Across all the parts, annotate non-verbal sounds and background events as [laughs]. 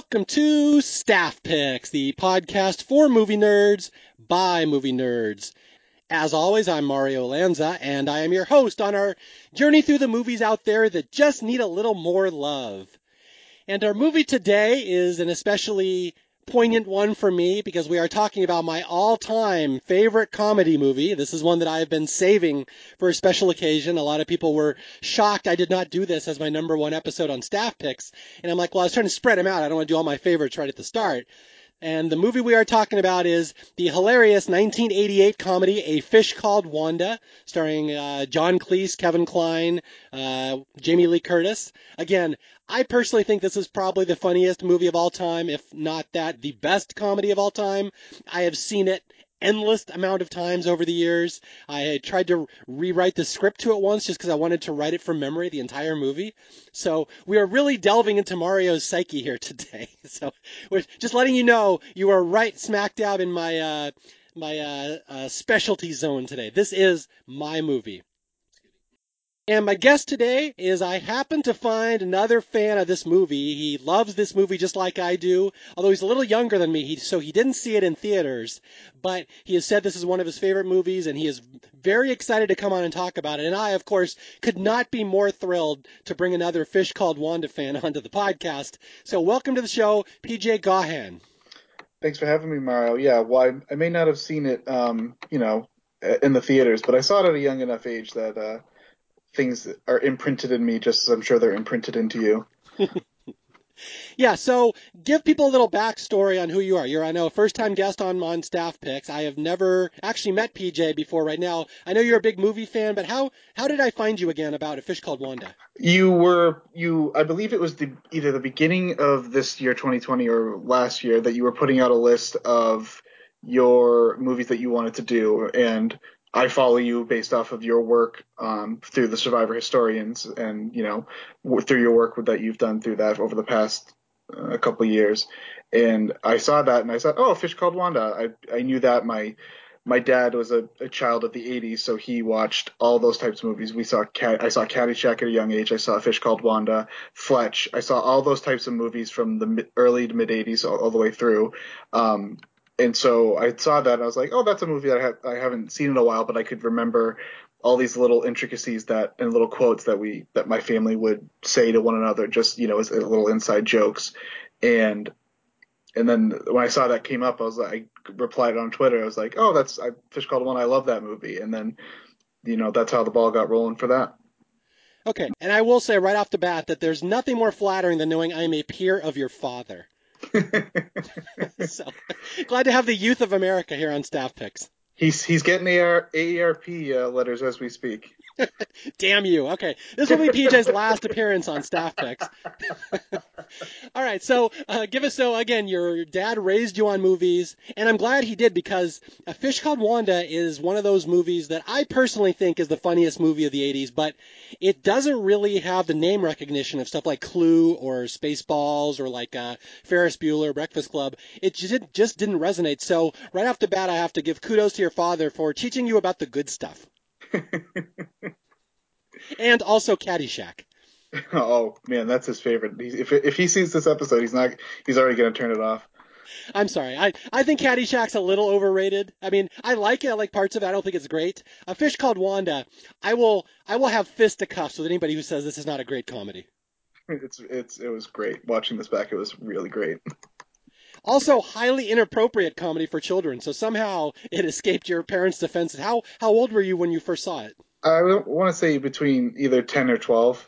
Welcome to Staff Picks, the podcast for movie nerds by movie nerds. As always, I'm Mario Lanza and I am your host on our journey through the movies out there that just need a little more love. And our movie today is an especially poignant one for me because we are talking about my all-time favorite comedy movie. This is one that I have been saving for a special occasion. A lot of people were shocked I did not do this as my number one episode on staff picks. And I'm like, well, I was trying to spread them out. I don't want to do all my favorites right at the start. And the movie we are talking about is the hilarious 1988 comedy A Fish Called Wanda, starring uh, John Cleese, Kevin Kline, uh, Jamie Lee Curtis. Again, I personally think this is probably the funniest movie of all time, if not that, the best comedy of all time. I have seen it endless amount of times over the years. I tried to rewrite the script to it once just because I wanted to write it from memory, the entire movie. So we are really delving into Mario's psyche here [laughs] today. So we're just letting you know you are right smack dab in my uh, my uh, uh, specialty zone today. This is my movie. And my guest today is I happen to find another fan of this movie. He loves this movie just like I do, although he's a little younger than me, so he didn't see it in theaters. But he has said this is one of his favorite movies, and he is very excited to come on and talk about it. And I, of course, could not be more thrilled to bring another Fish Called Wanda fan [laughs] onto the podcast. So welcome to the show, PJ Gaughan. Thanks for having me, Mario. Yeah, well, I, I may not have seen it, um, you know, in the theaters, but I saw it at a young enough age that uh, things are imprinted in me just as I'm sure they're imprinted into you. [laughs] yeah, so give people a little backstory on who you are. You're, I know, a first time guest on, on Staff Picks. I have never actually met PJ before right now. I know you're a big movie fan, but how, how did I find you again about A Fish Called Wanda? You were, you, I believe it was the, either the beginning of this year, 2020, or last year, that you were putting out a list of your movies that you wanted to do. And I follow you based off of your work um, through the Survivor Historians, and you know through your work that you've done through that over the past uh, couple years. And I saw that, and I said, "Oh, Fish Called Wanda." I I knew that my my dad was a, a child of the '80s, so he watched all those types of movies. We saw Cat, I saw Caddyshack at a young age. I saw Fish Called Wanda, Fletch. I saw all those types of movies from the early to mid '80s all, all the way through. Um, and so I saw that and I was like, oh, that's a movie that I, ha- I haven't seen in a while, but I could remember all these little intricacies that and little quotes that we that my family would say to one another, just you know, as little inside jokes. And and then when I saw that came up, I was like, I replied on Twitter. I was like, oh, that's I, Fish Called One. I love that movie. And then, you know, that's how the ball got rolling for that. Okay, and I will say right off the bat that there's nothing more flattering than knowing I am a peer of your father. [laughs] so glad to have the youth of America here on Staff Picks. He's he's getting AR, AARP uh, letters as we speak. [laughs] Damn you. Okay. This will be PJ's last appearance on Staff Picks. [laughs] All right. So, uh, give us, so again, your dad raised you on movies, and I'm glad he did because A Fish Called Wanda is one of those movies that I personally think is the funniest movie of the 80s, but it doesn't really have the name recognition of stuff like Clue or Spaceballs or like uh, Ferris Bueller, Breakfast Club. It just, just didn't resonate. So, right off the bat, I have to give kudos to your father for teaching you about the good stuff. And also Caddyshack. Oh man, that's his favorite. If if he sees this episode, he's not. He's already gonna turn it off. I'm sorry. I, I think Caddyshack's a little overrated. I mean, I like it. I like parts of it. I don't think it's great. A Fish Called Wanda. I will I will have fisticuffs with anybody who says this is not a great comedy. [laughs] It's it's it was great watching this back. It was really great. Also, highly inappropriate comedy for children. So somehow it escaped your parents' defense. How how old were you when you first saw it? I want to say between either ten or twelve.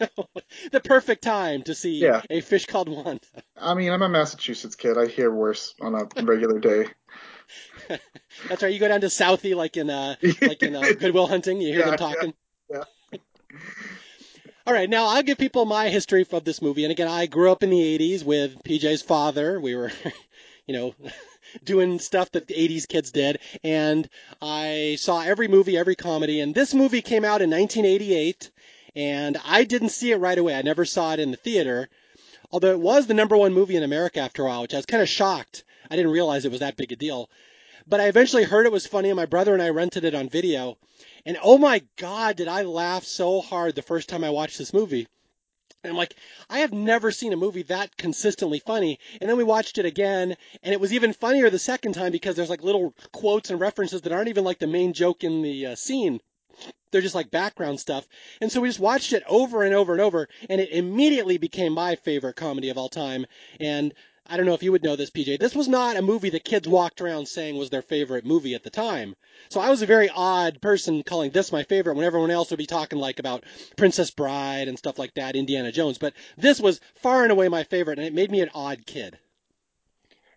[laughs] the perfect time to see yeah. a fish called Wanda. I mean, I'm a Massachusetts kid. I hear worse on a regular day. [laughs] That's right. You go down to Southie, like in uh, [laughs] like in uh, Goodwill Hunting. You hear yeah, them talking. Yeah. yeah. All right, now I'll give people my history of this movie. And again, I grew up in the 80s with PJ's father. We were, [laughs] you know, [laughs] doing stuff that the 80s kids did. And I saw every movie, every comedy. And this movie came out in 1988. And I didn't see it right away. I never saw it in the theater. Although it was the number one movie in America after a while, which I was kind of shocked. I didn't realize it was that big a deal. But I eventually heard it was funny, and my brother and I rented it on video. And oh my God, did I laugh so hard the first time I watched this movie. And I'm like, I have never seen a movie that consistently funny. And then we watched it again, and it was even funnier the second time because there's like little quotes and references that aren't even like the main joke in the uh, scene. They're just like background stuff. And so we just watched it over and over and over, and it immediately became my favorite comedy of all time. And I don't know if you would know this, PJ. This was not a movie that kids walked around saying was their favorite movie at the time. So I was a very odd person calling this my favorite when everyone else would be talking like about Princess Bride and stuff like that, Indiana Jones. But this was far and away my favorite, and it made me an odd kid.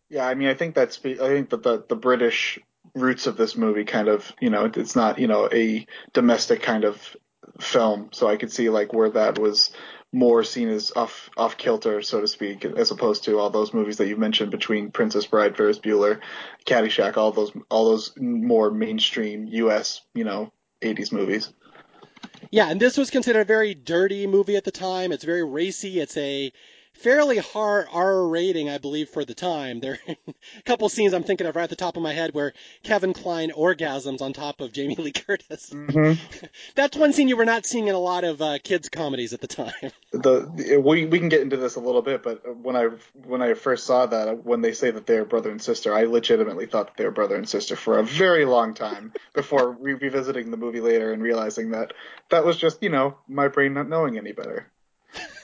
Yeah, I mean, I think that's I think that the the British roots of this movie kind of you know it's not you know a domestic kind of film, so I could see like where that was more seen as off off kilter, so to speak, as opposed to all those movies that you mentioned between Princess Bride, Ferris Bueller, Caddyshack, all those all those more mainstream U.S. you know 80s movies. Yeah, and this was considered a very dirty movie at the time. It's very racy. It's a fairly hard R rating, I believe, for the time. There are [laughs] a couple scenes I'm thinking of right at the top of my head where Kevin Kline orgasms on top of Jamie Lee Curtis. Mm-hmm. [laughs] That's one scene you were not seeing in a lot of uh, kids' comedies at the time. [laughs] The we we can get into this a little bit, but when I when I first saw that, when they say that they're brother and sister, I legitimately thought that they were brother and sister for a very long time before revisiting the movie later and realizing that that was just you know my brain not knowing any better.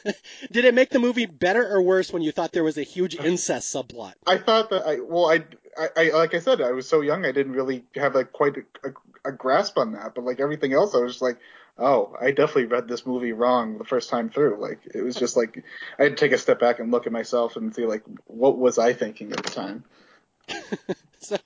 [laughs] Did it make the movie better or worse when you thought there was a huge incest subplot? I thought that I well I, I, I like I said I was so young I didn't really have like quite a, a, a grasp on that but like everything else I was just like oh I definitely read this movie wrong the first time through like it was just like I had to take a step back and look at myself and see like what was I thinking at the time. [laughs] so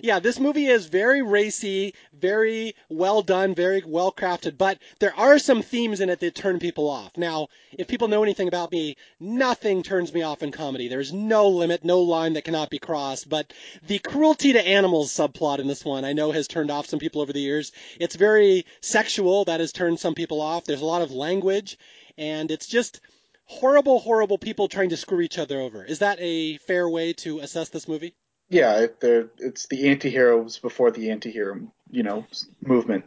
yeah, this movie is very racy, very well done, very well crafted, but there are some themes in it that turn people off. Now, if people know anything about me, nothing turns me off in comedy. There's no limit, no line that cannot be crossed, but the cruelty to animals subplot in this one I know has turned off some people over the years. It's very sexual, that has turned some people off. There's a lot of language, and it's just horrible, horrible people trying to screw each other over. Is that a fair way to assess this movie? Yeah, it's the anti-heroes before the anti-hero, you know, movement.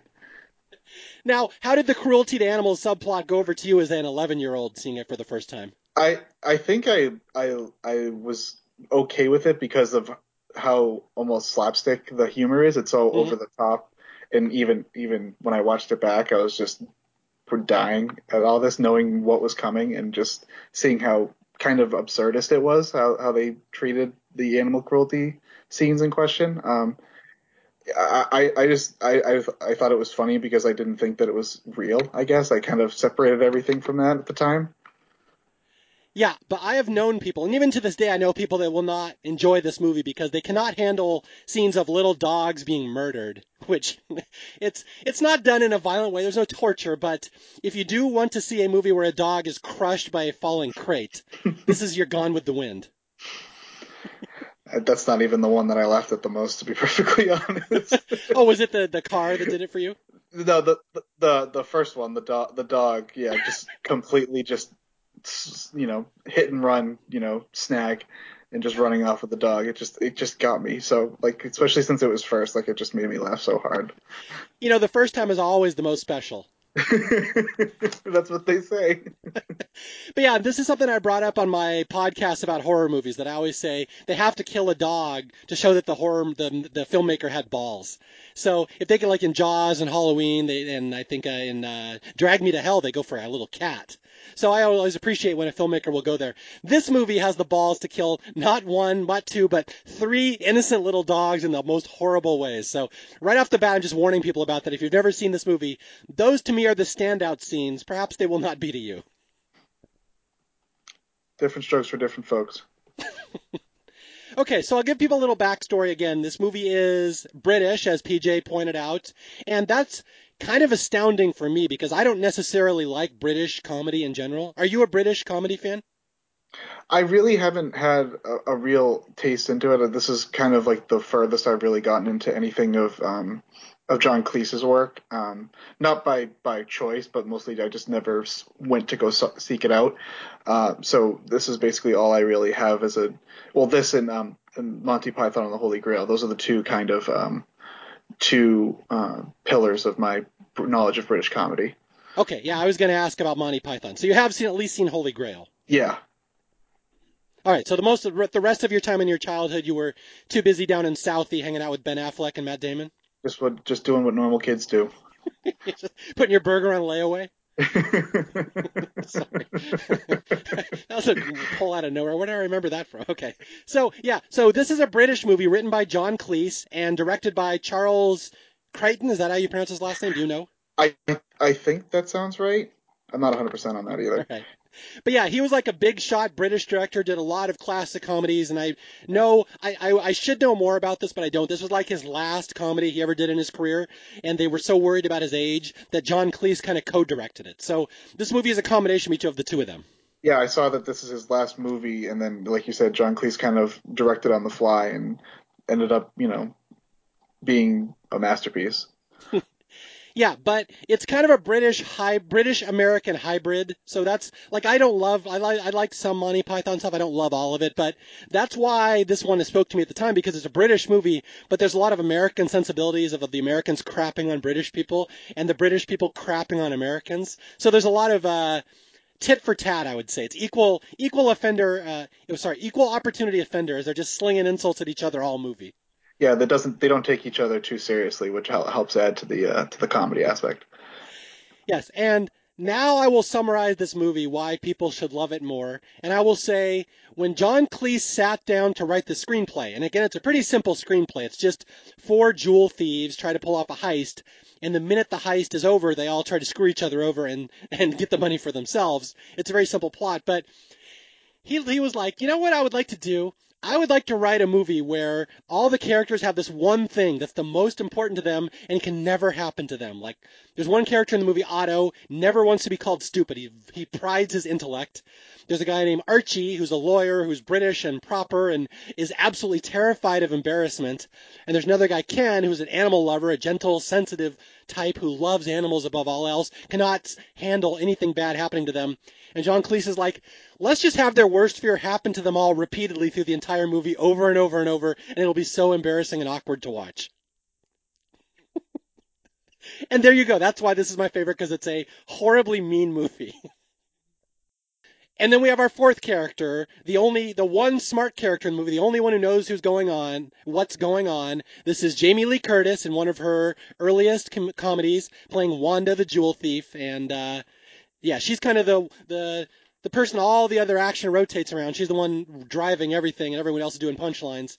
Now, how did the cruelty to animals subplot go over to you as an 11-year-old seeing it for the first time? I I think I I I was okay with it because of how almost slapstick the humor is. It's so mm-hmm. over the top, and even even when I watched it back, I was just dying at all this, knowing what was coming, and just seeing how kind of absurdist it was, how how they treated the animal cruelty scenes in question. Um, I, I just I, I, I thought it was funny because I didn't think that it was real. I guess I kind of separated everything from that at the time. Yeah, but I have known people, and even to this day, I know people that will not enjoy this movie because they cannot handle scenes of little dogs being murdered. [laughs] Which it's it's not done in a violent way. There's no torture, but if you do want to see a movie where a dog is crushed by a falling crate, [laughs] this is your Gone with the Wind. Uh, that's not even the one that I laughed at the most, to be [laughs] perfectly honest. oh, was it the the car that did it for you? No, the the the first one, the dog, the dog, yeah, just completely just you know hit and run, you know, snag, and just running off with the dog. It just it just got me. So like, especially since it was first, like it just made me laugh so hard. You know, the first time is always the most special. [laughs] That's what they say. [laughs] but yeah, this is something I brought up on my podcast about horror movies that I always say they have to kill a dog to show that the horror the the filmmaker had balls. So if they can like in Jaws and Halloween, they and I think uh, in uh, Drag Me to Hell they go for a little cat. So I always appreciate when a filmmaker will go there. This movie has the balls to kill not one, not two, but three innocent little dogs in the most horrible ways. So right off the bat, I'm just warning people about that. If you've never seen this movie, those to me are the standout scenes. Perhaps they will not be to you. Different strokes for different folks. [laughs] Okay, so I'll give people a little backstory again. This movie is British, as PJ pointed out, and that's kind of astounding for me because I don't necessarily like British comedy in general. Are you a British comedy fan? I really haven't had a, a real taste into it. This is kind of like the furthest I've really gotten into anything of um, of John Cleese's work. Um, not by by choice, but mostly I just never went to go so- seek it out. Uh, so this is basically all I really have as a well, this and, um, and Monty Python and the Holy Grail. Those are the two kind of um, two uh, pillars of my knowledge of British comedy. Okay, yeah, I was going to ask about Monty Python. So you have seen at least seen Holy Grail. Yeah. All right. So the most the rest of your time in your childhood, you were too busy down in Southie hanging out with Ben Affleck and Matt Damon. Just what just doing what normal kids do. [laughs] putting your burger on layaway. [laughs] Sorry. [laughs] that was a pull out of nowhere. Where do I remember that from? Okay. So, yeah. So, this is a British movie written by John Cleese and directed by Charles Crichton. Is that how you pronounce his last name? Do you know? I I think that sounds right. I'm not 100% on that either. Okay. But yeah, he was like a big shot British director, did a lot of classic comedies, and I know I, I, I should know more about this, but I don't. This was like his last comedy he ever did in his career, and they were so worried about his age that John Cleese kind of co-directed it. So this movie is a combination of the two of them. Yeah, I saw that this is his last movie, and then, like you said, John Cleese kind of directed on the fly and ended up, you know, being a masterpiece. [laughs] Yeah, but it's kind of a British high British American hybrid. So that's like I don't love I like I like some Monty Python stuff. I don't love all of it, but that's why this one spoke to me at the time because it's a British movie, but there's a lot of American sensibilities of, of the Americans crapping on British people and the British people crapping on Americans. So there's a lot of uh tit for tat, I would say. It's equal equal offender uh oh, sorry, equal opportunity offenders. They're just slinging insults at each other all movie yeah, that doesn't they don't take each other too seriously, which helps add to the uh, to the comedy aspect. Yes, and now I will summarize this movie why people should love it more, and I will say when John Cleese sat down to write the screenplay, and again it's a pretty simple screenplay. It's just four jewel thieves try to pull off a heist, and the minute the heist is over, they all try to screw each other over and and get the money for themselves. It's a very simple plot, but he he was like, you know what I would like to do? I would like to write a movie where all the characters have this one thing that's the most important to them and can never happen to them. Like, there's one character in the movie, Otto, never wants to be called stupid. He, he prides his intellect. There's a guy named Archie who's a lawyer who's British and proper and is absolutely terrified of embarrassment. And there's another guy, Ken, who's an animal lover, a gentle, sensitive type who loves animals above all else, cannot handle anything bad happening to them. And John Cleese is like, let's just have their worst fear happen to them all repeatedly through the entire movie over and over and over, and it'll be so embarrassing and awkward to watch. [laughs] and there you go. That's why this is my favorite because it's a horribly mean movie. [laughs] And then we have our fourth character, the only, the one smart character in the movie, the only one who knows who's going on, what's going on. This is Jamie Lee Curtis in one of her earliest com- comedies, playing Wanda the Jewel Thief, and uh, yeah, she's kind of the the the person all the other action rotates around. She's the one driving everything, and everyone else is doing punchlines.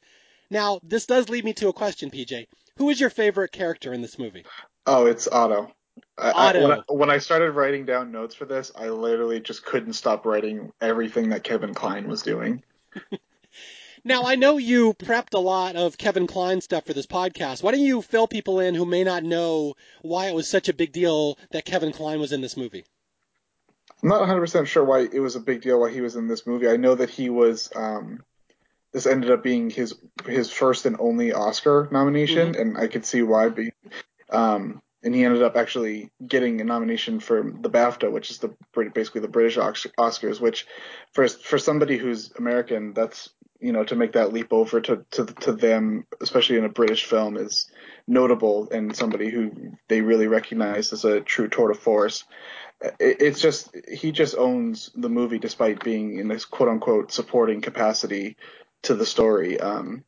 Now, this does lead me to a question, PJ. Who is your favorite character in this movie? Oh, it's Otto. I, when, I, when I started writing down notes for this, I literally just couldn't stop writing everything that Kevin Kline was doing. [laughs] now, I know you prepped a lot of Kevin Kline stuff for this podcast. Why don't you fill people in who may not know why it was such a big deal that Kevin Kline was in this movie? I'm not 100% sure why it was a big deal why he was in this movie. I know that he was. Um, this ended up being his his first and only Oscar nomination, mm-hmm. and I could see why. Be, um, and he ended up actually getting a nomination for the BAFTA, which is the basically the British Oscars. Which, for for somebody who's American, that's you know to make that leap over to to to them, especially in a British film, is notable and somebody who they really recognize as a true tour de force. It's just he just owns the movie despite being in this quote unquote supporting capacity to the story. Um,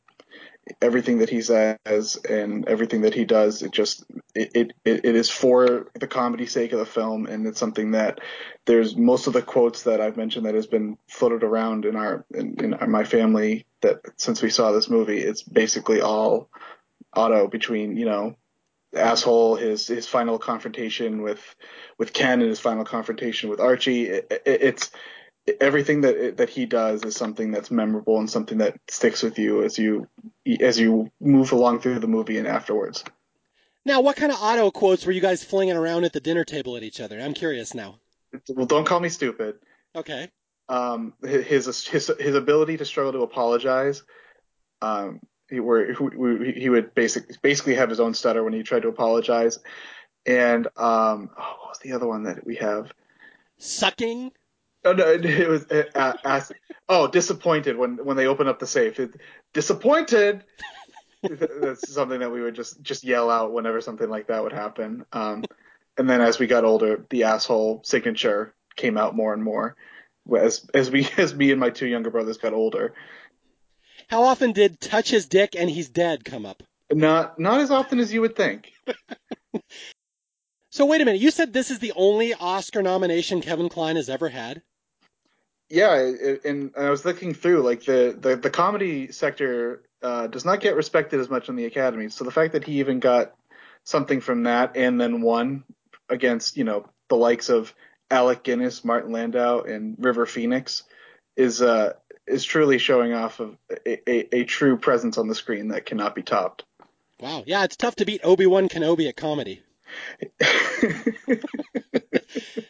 everything that he says and everything that he does, it just it, it it is for the comedy sake of the film, and it's something that there's most of the quotes that I've mentioned that has been floated around in our in, in my family that since we saw this movie, it's basically all Otto between you know asshole his his final confrontation with with Ken and his final confrontation with Archie. It, it, it's everything that that he does is something that's memorable and something that sticks with you as you as you move along through the movie and afterwards. Now, what kind of Otto quotes were you guys flinging around at the dinner table at each other? I'm curious now. Well, don't call me stupid. Okay. Um, his his his ability to struggle to apologize. Um, he, where he would basically basically have his own stutter when he tried to apologize, and um, oh, what was the other one that we have? Sucking. Oh no, it was uh, uh oh disappointed when when they open up the safe. It, disappointed. [laughs] That's something that we would just just yell out whenever something like that would happen. Um, and then as we got older, the asshole signature came out more and more as as we [laughs] as me and my two younger brothers got older. How often did touch his dick and he's dead come up? Not not as often as you would think. [laughs] so wait a minute, you said this is the only Oscar nomination Kevin Kline has ever had? Yeah, it, and I was looking through like the the, the comedy sector uh, does not get respected as much in the Academy. So the fact that he even got something from that and then won against you know the likes of Alec Guinness, Martin Landau, and River Phoenix is uh, is truly showing off of a, a, a, true presence on the screen that cannot be topped. Wow, yeah, it's tough to beat Obi Wan Kenobi at comedy. [laughs]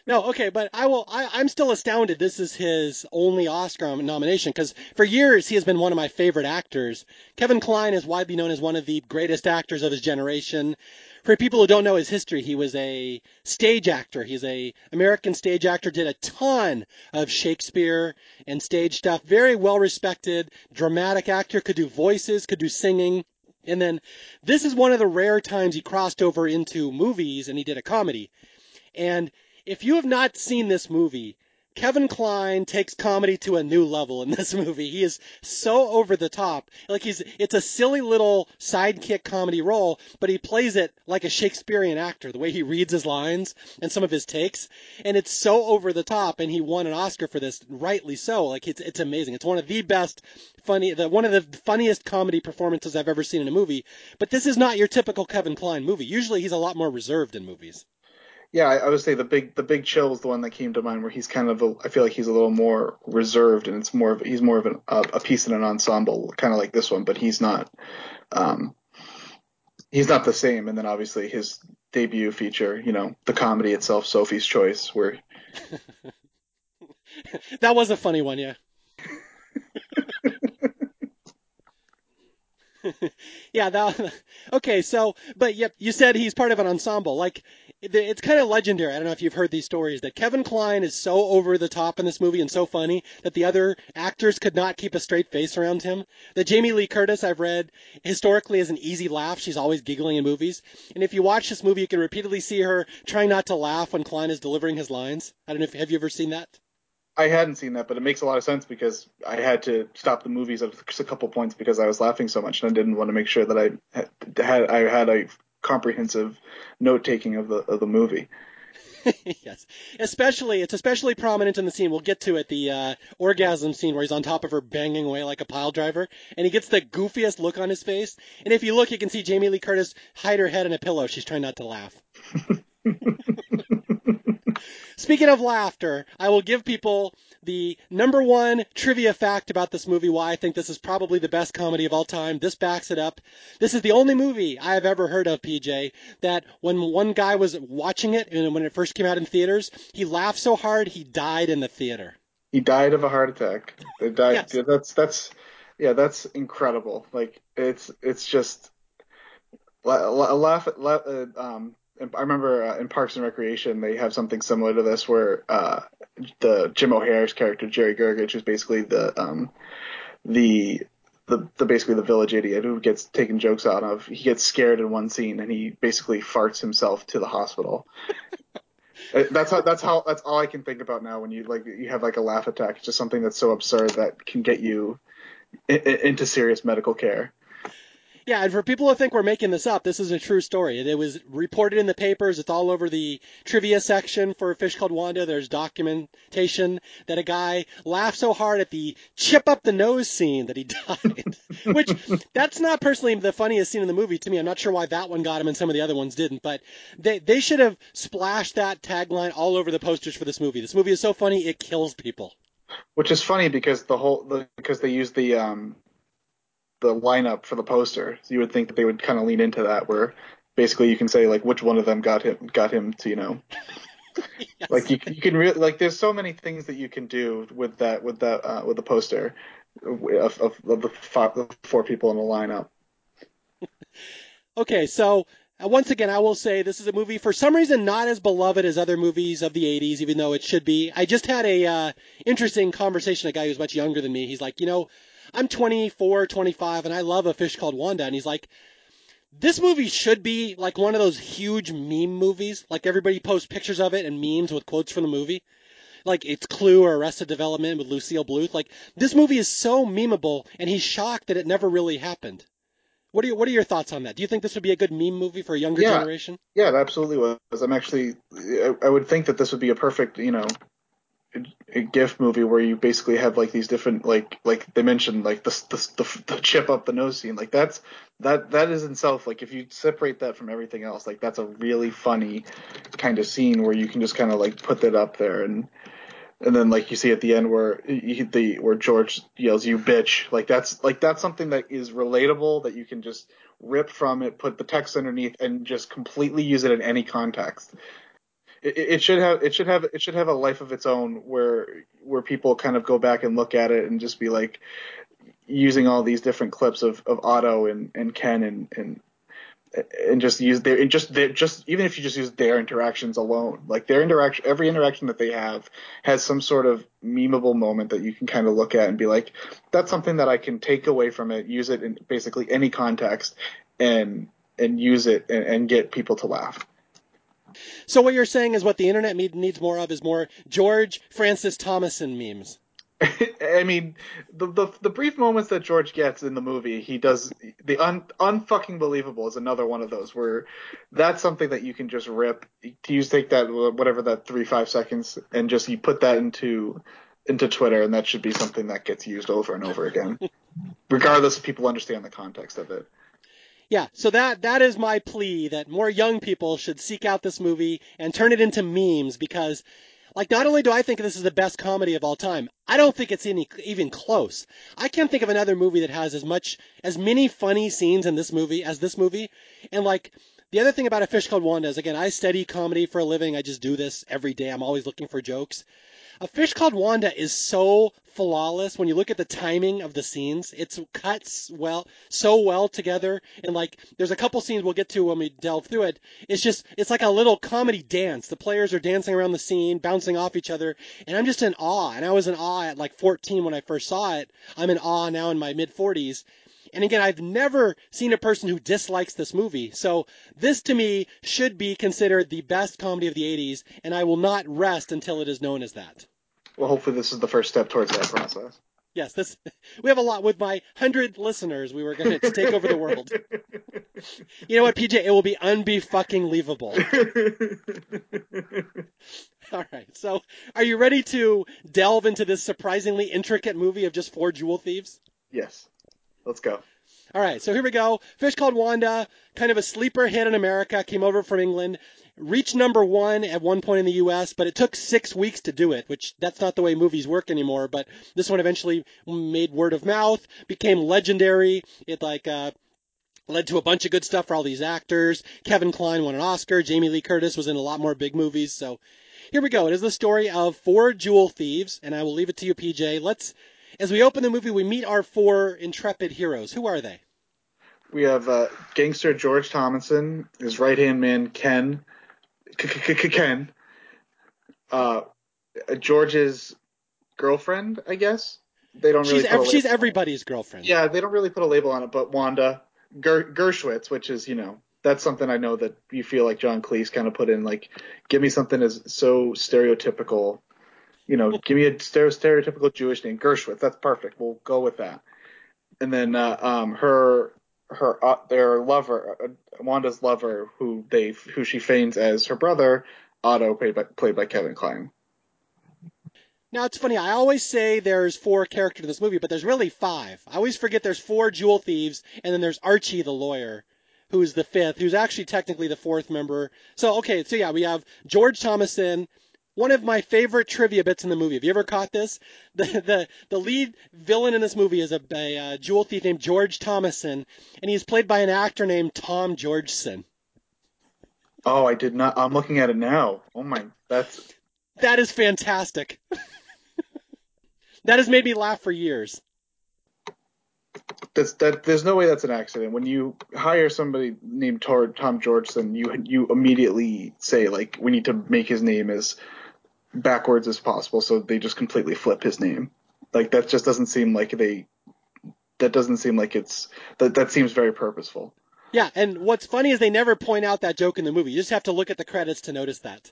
no, okay, but I will. I, am still astounded. This is his only Oscar nomination because for years he has been one of my favorite actors. Kevin Kline is widely known as one of the greatest actors of his generation. For people who don't know his history, he was a stage actor. He's a American stage actor. Did a ton of Shakespeare and stage stuff. Very well respected, dramatic actor. Could do voices. Could do singing. And then this is one of the rare times he crossed over into movies and he did a comedy. And if you have not seen this movie, Kevin Kline takes comedy to a new level in this [laughs] movie. He is so over the top. Like he's it's a silly little sidekick comedy role, but he plays it like a Shakespearean actor, the way he reads his lines and some of his takes. And it's so over the top and he won an Oscar for this, rightly so. Like it's it's amazing. It's one of the best funny the one of the funniest comedy performances I've ever seen in a movie. But this is not your typical Kevin Kline movie. Usually he's a lot more reserved in movies. Yeah, I, I, would say the big the big chill is the one that came to mind where he's kind of a, I feel like he's a little more reserved and it's more of he's more of an, a, a piece in an ensemble, kind of like this one, but he's not um, he's not the same. And then obviously his debut feature, you know, the comedy itself, Sophie's Choice, where [laughs] that was a funny one, yeah. [laughs] [laughs] yeah, that okay. So, but yep, you said he's part of an ensemble. Like it's kind of legendary. I don't know if you've heard these stories that Kevin Kline is so over the top in this movie and so funny that the other actors could not keep a straight face around him. That Jamie Lee Curtis, I've read historically is an easy laugh. She's always giggling in movies. And if you watch this movie, you can repeatedly see her trying not to laugh when Kline is delivering his lines. I don't know if have you ever seen that? I hadn't seen that, but it makes a lot of sense because I had to stop the movies at a couple points because I was laughing so much, and I didn't want to make sure that I had I had a comprehensive note taking of the of the movie. [laughs] yes, especially it's especially prominent in the scene. We'll get to it. The uh, orgasm scene where he's on top of her banging away like a pile driver, and he gets the goofiest look on his face. And if you look, you can see Jamie Lee Curtis hide her head in a pillow. She's trying not to laugh. [laughs] Speaking of laughter, I will give people the number one trivia fact about this movie why I think this is probably the best comedy of all time. This backs it up. This is the only movie I have ever heard of, PJ, that when one guy was watching it and when it first came out in theaters, he laughed so hard he died in the theater. He died of a heart attack. They died. Yes. Yeah, that's that's yeah, that's incredible. Like it's it's just laugh, laugh uh, um I remember uh, in Parks and Recreation they have something similar to this where uh, the Jim O'Heir's character Jerry Gergich who's basically the um, the the, the basically the village idiot who gets taken jokes out of. He gets scared in one scene and he basically farts himself to the hospital. [laughs] Uh, that's how that's how that's all I can think about now when you like you have like a laugh attack. It's just something that's so absurd that can get you into serious medical care. Yeah, and for people who think we're making this up, this is a true story. It was reported in the papers. It's all over the trivia section for Fish Called Wanda. There's documentation that a guy laughed so hard at the chip up the nose scene that he [laughs] died. Which, that's not personally the funniest scene in the movie to me. I'm not sure why that one got him and some of the other ones didn't, but they, they should have splashed that tagline all over the posters for this movie. This movie is so funny, it kills people. Which is funny because the whole, the, because they use the, um, the lineup for the poster. So you would think that they would kind of lean into that, where basically you can say like which one of them got him got him to you know. [laughs] yes. Like you, you can really like there's so many things that you can do with that with that uh, with the poster of, of, of the, five, the four people in the lineup. [laughs] okay, so uh, once again, I will say this is a movie for some reason not as beloved as other movies of the 80s, even though it should be. I just had a uh, interesting conversation with a guy who's much younger than me. He's like, you know, I'm 24, 25, and I love a fish called Wanda. And he's like, This movie should be like one of those huge meme movies. Like everybody posts pictures of it and memes with quotes from the movie. Like it's Clue or Arrested Development with Lucille Bluth. Like this movie is so memeable, and he's shocked that it never really happened. What are your, what are your thoughts on that? Do you think this would be a good meme movie for a younger Yeah. generation? Yeah, it absolutely was. I'm actually, I, I would think that this would be a perfect, you know, a, GIF movie where you basically have like these different, like, like they mentioned, like the the, the, the chip up the nose scene. Like that's that that is itself like if you separate that from everything else, like that's a really funny kind of scene where you can just kind of like put that up there and. And then, like you see at the end, where you, the where George yells "you bitch," like that's like that's something that is relatable that you can just rip from it, put the text underneath, and just completely use it in any context. It, should have it should have it should have a life of its own where where people kind of go back and look at it and just be like using all these different clips of, of Otto and, and Ken and, and and just use their and just their just even if you just use their interactions alone like their interaction every interaction that they have has some sort of memeable moment that you can kind of look at and be like that's something that I can take away from it use it in basically any context and and use it and, and get people to laugh So what you're saying is what the internet needs more of is more George Francis Thomason memes. [laughs] I mean, the, the the brief moments that George gets in the movie, he does the un unfucking believable is another one of those where that's something that you can just rip. You just take that whatever that three five seconds and just you put that into into Twitter, and that should be something that gets used over and over again, [laughs] regardless if people understand the context of it. Yeah, so that that is my plea that more young people should seek out this movie and turn it into memes because like not only do I think this is the best comedy of all time, I don't think it's any even close. I can't think of another movie that has as much as many funny scenes in this movie as this movie. And like the other thing about A Fish Called Wanda is again, I study comedy for a living. I just do this every day. I'm always looking for jokes. A Fish Called Wanda is so flawless when you look at the timing of the scenes. It's cuts well, so well together. And like, there's a couple scenes we'll get to when we delve through it. It's just, it's like a little comedy dance. The players are dancing around the scene, bouncing off each other. And I'm just in awe. And I was in awe at like 14 when I first saw it. I'm in awe now in my mid 40s. And again, I've never seen a person who dislikes this movie. So this to me should be considered the best comedy of the 80s, and I will not rest until it is known as that. Well, hopefully this is the first step towards that process. Yes, this we have a lot with my hundred listeners. We were going to take over the world. [laughs] You know what, PJ? It will be unbe-fucking leavable. [laughs] All right. So, are you ready to delve into this surprisingly intricate movie of just four jewel thieves? yes, let's go. All right, so here we go. Fish Called Wanda, kind of a sleeper hit in America, came over from England, reached number one at one point in the U.S., but it took six weeks to do it, which that's not the way movies work anymore. But this one eventually made word of mouth, became legendary. It like uh, led to a bunch of good stuff for all these actors. Kevin Kline won an Oscar. Jamie Lee Curtis was in a lot more big movies. So here we go. It is the story of four jewel thieves, and I will leave it to you, PJ. Let's, as we open the movie, we meet our four intrepid heroes. Who are they? We have uh, gangster George Thomason, his right hand man Ken, Ken, uh, George's girlfriend, I guess. They don't really She's put a ev- she's label- everybody's girlfriend. Yeah, they don't really put a label on it, but Wanda Ger- Gershwitz, which is you know that's something I know that you feel like John Cleese kind of put in, like give me something as so stereotypical. You know, give me a stereotypical Jewish name, Gershwitz. That's perfect. We'll go with that. And then uh, um, her her uh, their lover, uh, Wanda's lover, who they who she feigns as her brother, Otto, played by played by Kevin Kline. Now it's funny. I always say there's four characters in this movie, but there's really five. I always forget there's four jewel thieves, and then there's Archie the lawyer, who's the fifth, who's actually technically the fourth member. So okay, so yeah, we have George Thomason. One of my favorite trivia bits in the movie. Have you ever caught this? [laughs] The the, the lead villain in this movie is a, a, uh jewel thief named George Thomason, and he's played by an actor named Tom Georgeson. Oh, I did not. I'm looking at it now. Oh my, that's That is fantastic. [laughs] that has made me laugh for years. that's that. There's no way that's an accident. When you hire somebody named Tor, Tom Georgeson, you you immediately say like we need to make his name as backwards as possible, so they just completely flip his name. Like that just doesn't seem like they. That doesn't seem like it's that. That seems very purposeful. Yeah, and what's funny is they never point out that joke in the movie. You just have to look at the credits to notice that.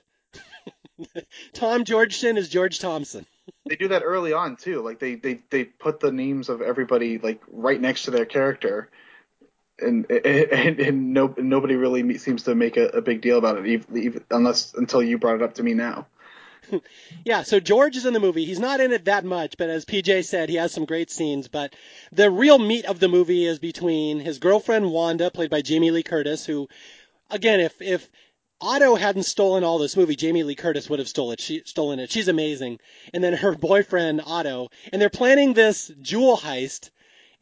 [laughs] Tom Georgeson is George Thomason. They do that early on too. Like they, they, they put the names of everybody like right next to their character, and and, and no, nobody really seems to make a, a big deal about it, even, even, unless until you brought it up to me now. [laughs] yeah, so George is in the movie. He's not in it that much, but as PJ said, he has some great scenes. But the real meat of the movie is between his girlfriend Wanda, played by Jamie Lee Curtis, who, again, if if Otto hadn't stolen all this movie, Jamie Lee Curtis would have stolen it. She, stolen it. She's amazing. And then her boyfriend Otto, and they're planning this jewel heist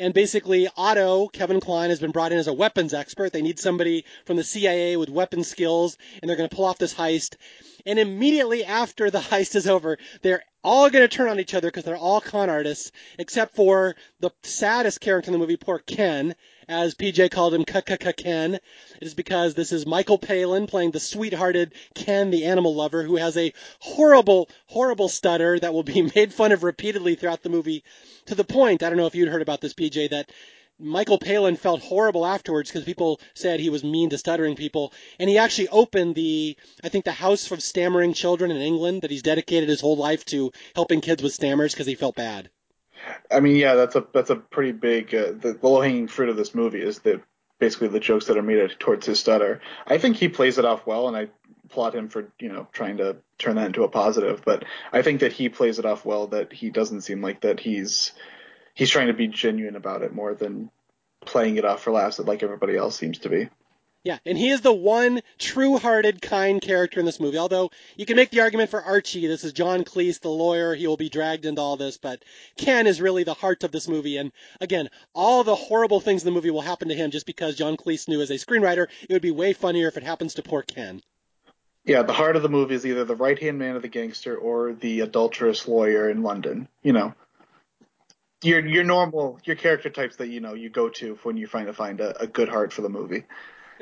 and basically, Otto, Kevin Kline, has been brought in as a weapons expert. They need somebody from the CIA with weapon skills, and they're going to pull off this heist. And immediately after the [laughs] heist is over, they're all going to turn on each other because they're all con artists, except for the saddest character in the movie, poor Ken, as PJ called him, Ken. It is because this is Michael Palin playing the sweethearted Ken, the animal lover, who has a horrible, horrible stutter that will be [laughs] made fun of repeatedly throughout the movie, to the point, I don't know if you'd heard about this, PJ, that Michael Palin felt horrible afterwards because people said he was mean to stuttering people, and he actually opened the, I think, the House of Stammering Children in England that he's dedicated his whole life to helping kids with stammers because he felt bad. I mean, yeah, that's a that's a pretty big uh, the, the low hanging fruit of this movie is that basically the jokes that are made towards his stutter. I think he plays it off well, and I applaud him for you know trying to turn that into a positive. But I think that he plays it off well. That he doesn't seem like that he's he's trying to be genuine about it more than playing it off for laughs like everybody else seems to be. Yeah, and he is the one true-hearted, kind character in this movie. Although you can make the argument for Archie, this is John Cleese, the lawyer. He will be dragged into all this, but Ken is really the heart of this movie. And again, all the horrible things in the movie will happen to him just because John Cleese knew as a screenwriter it would be way funnier if it happens to poor Ken. Yeah, the heart of the movie is either the right-hand man of the gangster or the adulterous lawyer in London. You know, your your normal your character types that you know you go to when you're trying to find a, a good heart for the movie.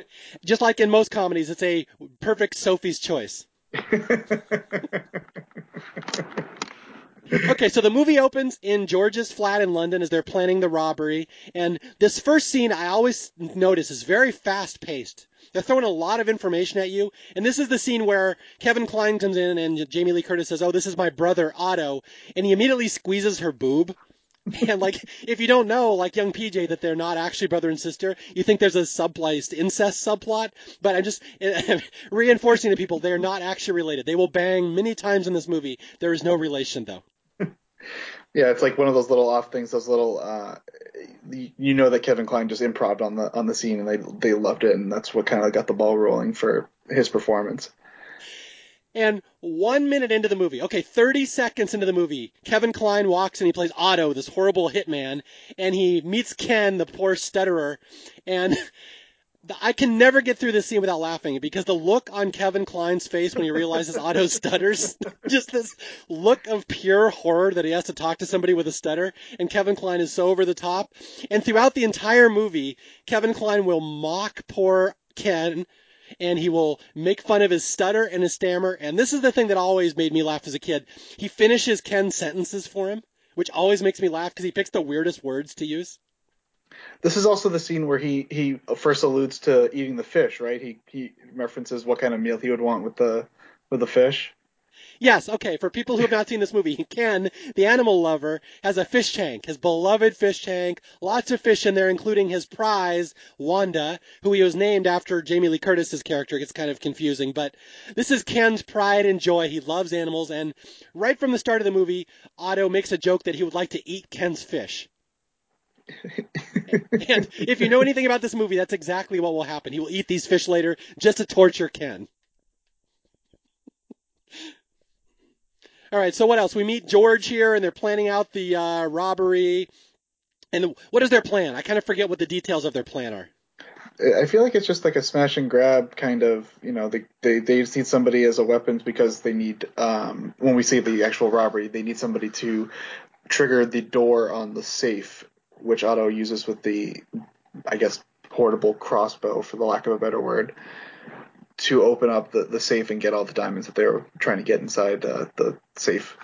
[laughs] Just like in most comedies, it's a perfect Sophie's choice. [laughs] okay, so the movie opens in George's flat in London as they're planning the robbery, and this first scene I always notice is very fast paced. They're throwing a lot of information at you, and this is the scene where Kevin Kline comes in and Jamie Lee Curtis says, "Oh, this is my brother Otto," and he immediately squeezes her boob. [laughs] And like, if you don't know, like young PJ, that they're not actually brother and sister, you think there's a subplot, incest subplot. But I'm just [laughs] reinforcing to people they're not actually related. They will bang many times in this movie. There is no relation though. [laughs] yeah, it's like one of those little off things. Those little, uh, you know, that Kevin Kline just improv on the on the scene, and they they loved it, and that's what kind of got the ball rolling for his performance. And one minute into the movie, okay, 30 seconds into the movie, Kevin Kline walks and he plays Otto, this horrible hitman, and he meets Ken, the poor stutterer, and [laughs] I can never get through this scene without laughing because the look on Kevin Kline's face when he realizes [laughs] Otto stutters, [laughs] just this look of pure horror that he has to talk to somebody with a stutter, and Kevin Kline is so over the top. And throughout the entire movie, Kevin Kline will mock poor Ken and he will make fun of his stutter and his stammer. And this is the thing that always made me laugh as a kid. He finishes Ken's sentences for him, which always makes me laugh because he picks the weirdest words to use. This is also the scene where he, he first alludes to eating the fish, right? He he references what kind of meal he would want with the with the fish. Yes, okay, for people who have not seen this movie, Ken, the animal lover, has a fish tank, his beloved fish tank, lots of fish in there, including his prize, Wanda, who he was named after Jamie Lee Curtis's character. It gets kind of confusing, but this is Ken's pride and joy. He loves animals, and right from the start of the movie, Otto makes a joke that he would like to eat Ken's fish. and if you know anything about this movie, that's exactly what will happen. He will eat these fish later just to torture Ken. All right, so what else? We meet George here, and they're planning out the uh, robbery. And what is their plan? I kind of forget what the details of their plan are. I feel like it's just like a smash and grab kind of, you know, they they, they need somebody as a weapon because they need um, when we see the actual robbery, they need somebody to trigger the door on the safe, which Otto uses with the, I guess, portable crossbow, for the lack of a better word to open up the, the safe and get all the diamonds that they were trying to get inside uh, the safe.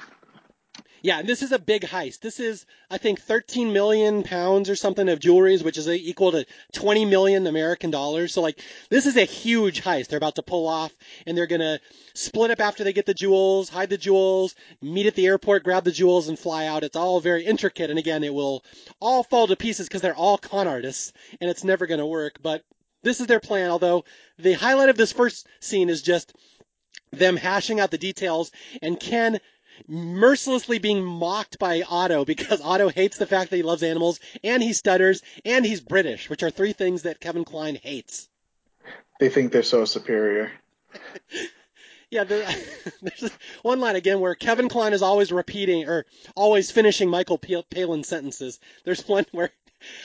Yeah, and this is a big heist. This is, I think, 13 million pounds or something of jewelries, which is equal to 20 million American dollars. So, like, this is a huge heist they're about to pull off, and they're gonna split up after they get the jewels, hide the jewels, meet at the airport, grab the jewels, and fly out. It's all very intricate, and again, it will all fall to pieces because they're all con artists, and it's never gonna work. But this is their plan. Although the highlight of this first scene is just them hashing out the details, and Ken mercilessly being mocked by Otto [laughs] because Otto hates the fact that he loves animals and he stutters and he's British, which are three things that Kevin Kline hates. They think they're so superior. [laughs] yeah, there, [laughs] there's one line again where Kevin Kline is always repeating or always finishing Michael Palin sentences. There's one where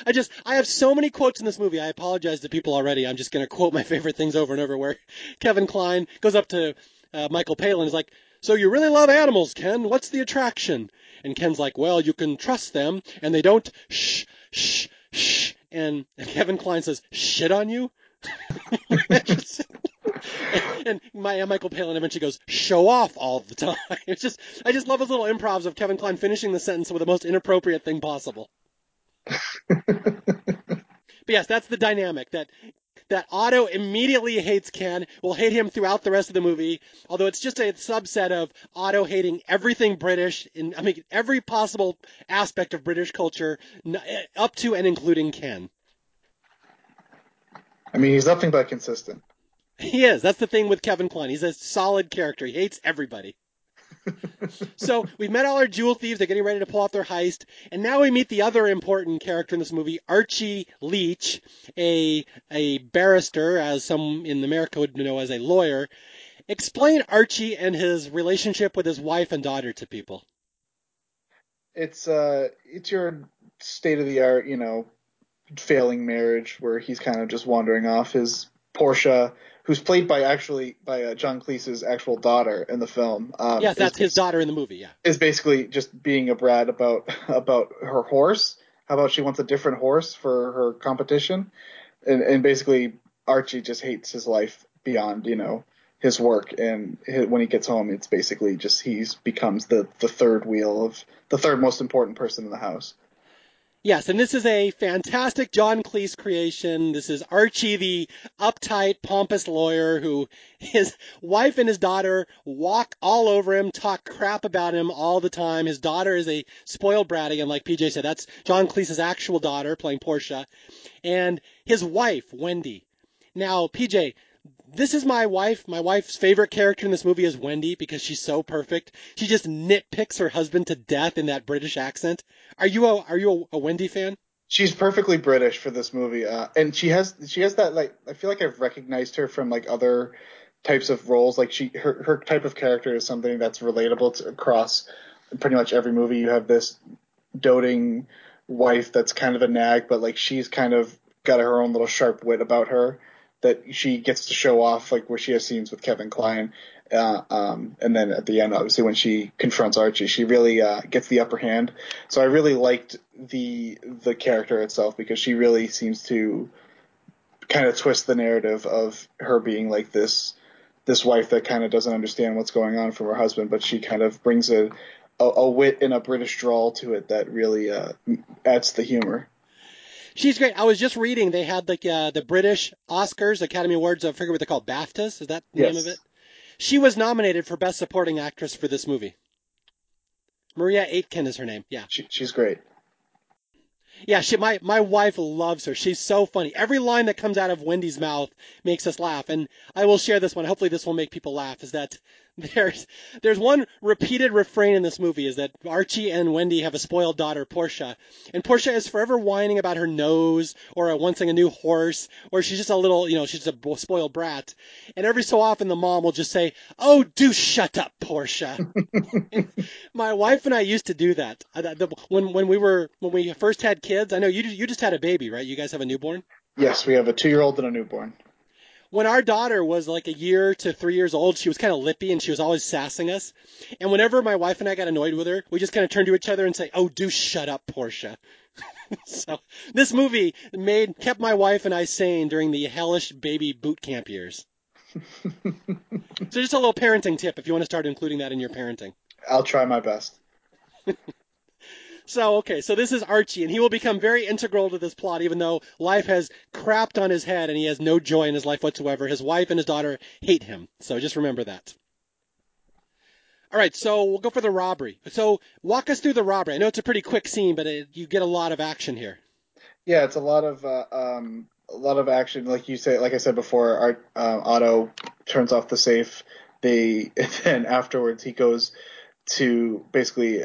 I just I have so many quotes in this movie. I apologize to people already. I'm just going to quote my [laughs] favorite things over and over. Where Kevin Kline goes up to uh, Michael Palin is like, so you really love animals, Ken. What's the attraction? And Ken's like, well, you can trust them and they don't shh, shh, shh. And, Kevin Kline says, shit on you? [laughs] and, and my, Michael Palin eventually goes, show off all the time. [laughs] It's just, I just love his little improvs of Kevin Kline finishing the sentence with the most inappropriate thing possible. [laughs] but yes, that's the dynamic that that Otto immediately hates Ken, will hate him throughout the rest of the movie, although it's just a subset of Otto hating everything British, in, I mean, every possible aspect of British culture, eh, up to and including Ken. I mean, he's nothing but consistent. He is. That's the thing with Kevin Kline. He's a solid character. He hates everybody so we've met all our jewel thieves. They're getting ready to pull off their heist. And now we meet the other important character in this movie, Archie Leach, a, a barrister, as some in America would know as a lawyer. Explain Archie and his relationship with his wife and daughter to people. It's uh, it's your state of the art, you know, failing marriage where he's kind of just wandering off. His Portia who's played by actually by uh, John Cleese's actual daughter in the film. Um, yes, that's his daughter in the movie. Yeah, is basically just being a brat about about her horse. How about she wants a different horse for her competition, and and basically Archie just hates his life beyond you know his work and his, when he gets home it's basically just he's becomes the the third wheel of the third most important person in the house Yes, and this is a fantastic John Cleese creation. This is Archie, the uptight, pompous lawyer who his wife and his daughter walk all over him, talk crap about him all the time. His daughter is a spoiled brat, and like PJ said, that's John Cleese's actual daughter playing Portia. And his wife, Wendy. Now, PJ, this is my wife. My wife's favorite character in this movie is Wendy because she's so perfect. She just nitpicks her husband to death in that British accent. Are you a are you a, a Wendy fan? She's perfectly British for this movie, uh, and she has she has that like I feel like I've recognized her from like other types of roles. Like she her her type of character is something that's relatable to across pretty much every movie. You have this doting wife that's kind of a nag, but like she's kind of got her own little sharp wit about her that she gets to show off, like where she has scenes with Kevin Kline. Uh, um, and then at the end, obviously, when she confronts Archie, she really uh, gets the upper hand. So I really liked the the character itself because she really seems to kind of twist the narrative of her being like this this wife that kind of doesn't understand what's going on from her husband, but she kind of brings a a, a wit and a British drawl to it that really uh, adds the humor. She's great. I was just reading they had like uh, the British Oscars, Academy Awards. I forget what they're called. BAFTAs. Is that the yes. name of it? She was nominated for Best Supporting Actress for this movie. Maria Aitken is her name. Yeah. She, she's great. Yeah, she my my wife loves her. She's so funny. Every line that comes out of Wendy's mouth makes us laugh. And I will share this one. Hopefully this will make people laugh. Is that [laughs] there's there's one repeated refrain in this movie is that Archie and Wendy have a spoiled daughter, Portia, and Portia is forever whining about her nose or wanting a new horse or she's just a little, you know, she's a spoiled brat. And every so often the mom will just say, "Oh, do shut up, Portia." [laughs] My wife and I used to do that uh, when when we were when we first had kids. I know you you just had a baby, right? You guys have a newborn. Yes, we have a two-year-old and a newborn when our daughter was like a year to three years old, she was kind of lippy and she was always sassing us. And whenever my wife and I got annoyed with her, we just kind of turned to each other and say, "Oh, do shut up, Portia." [laughs] so this movie made kept my wife and I sane during the hellish baby boot camp years. [laughs] so just a little parenting tip if you want to start including that in your parenting. I'll try my best. [laughs] So, okay, so this is Archie, and he will become very integral to this plot, even though life has crapped on his head and he has no joy in his life whatsoever. His wife and his daughter hate him. So just remember that. All right, so we'll go for the robbery. So walk us through the robbery. I know it's a pretty quick scene, but it, you get a lot of action here. Yeah, it's a lot of uh, um, a lot of action. Like you say, like I said before, Art, uh, Otto turns off the safe. They and [laughs] then afterwards he goes to basically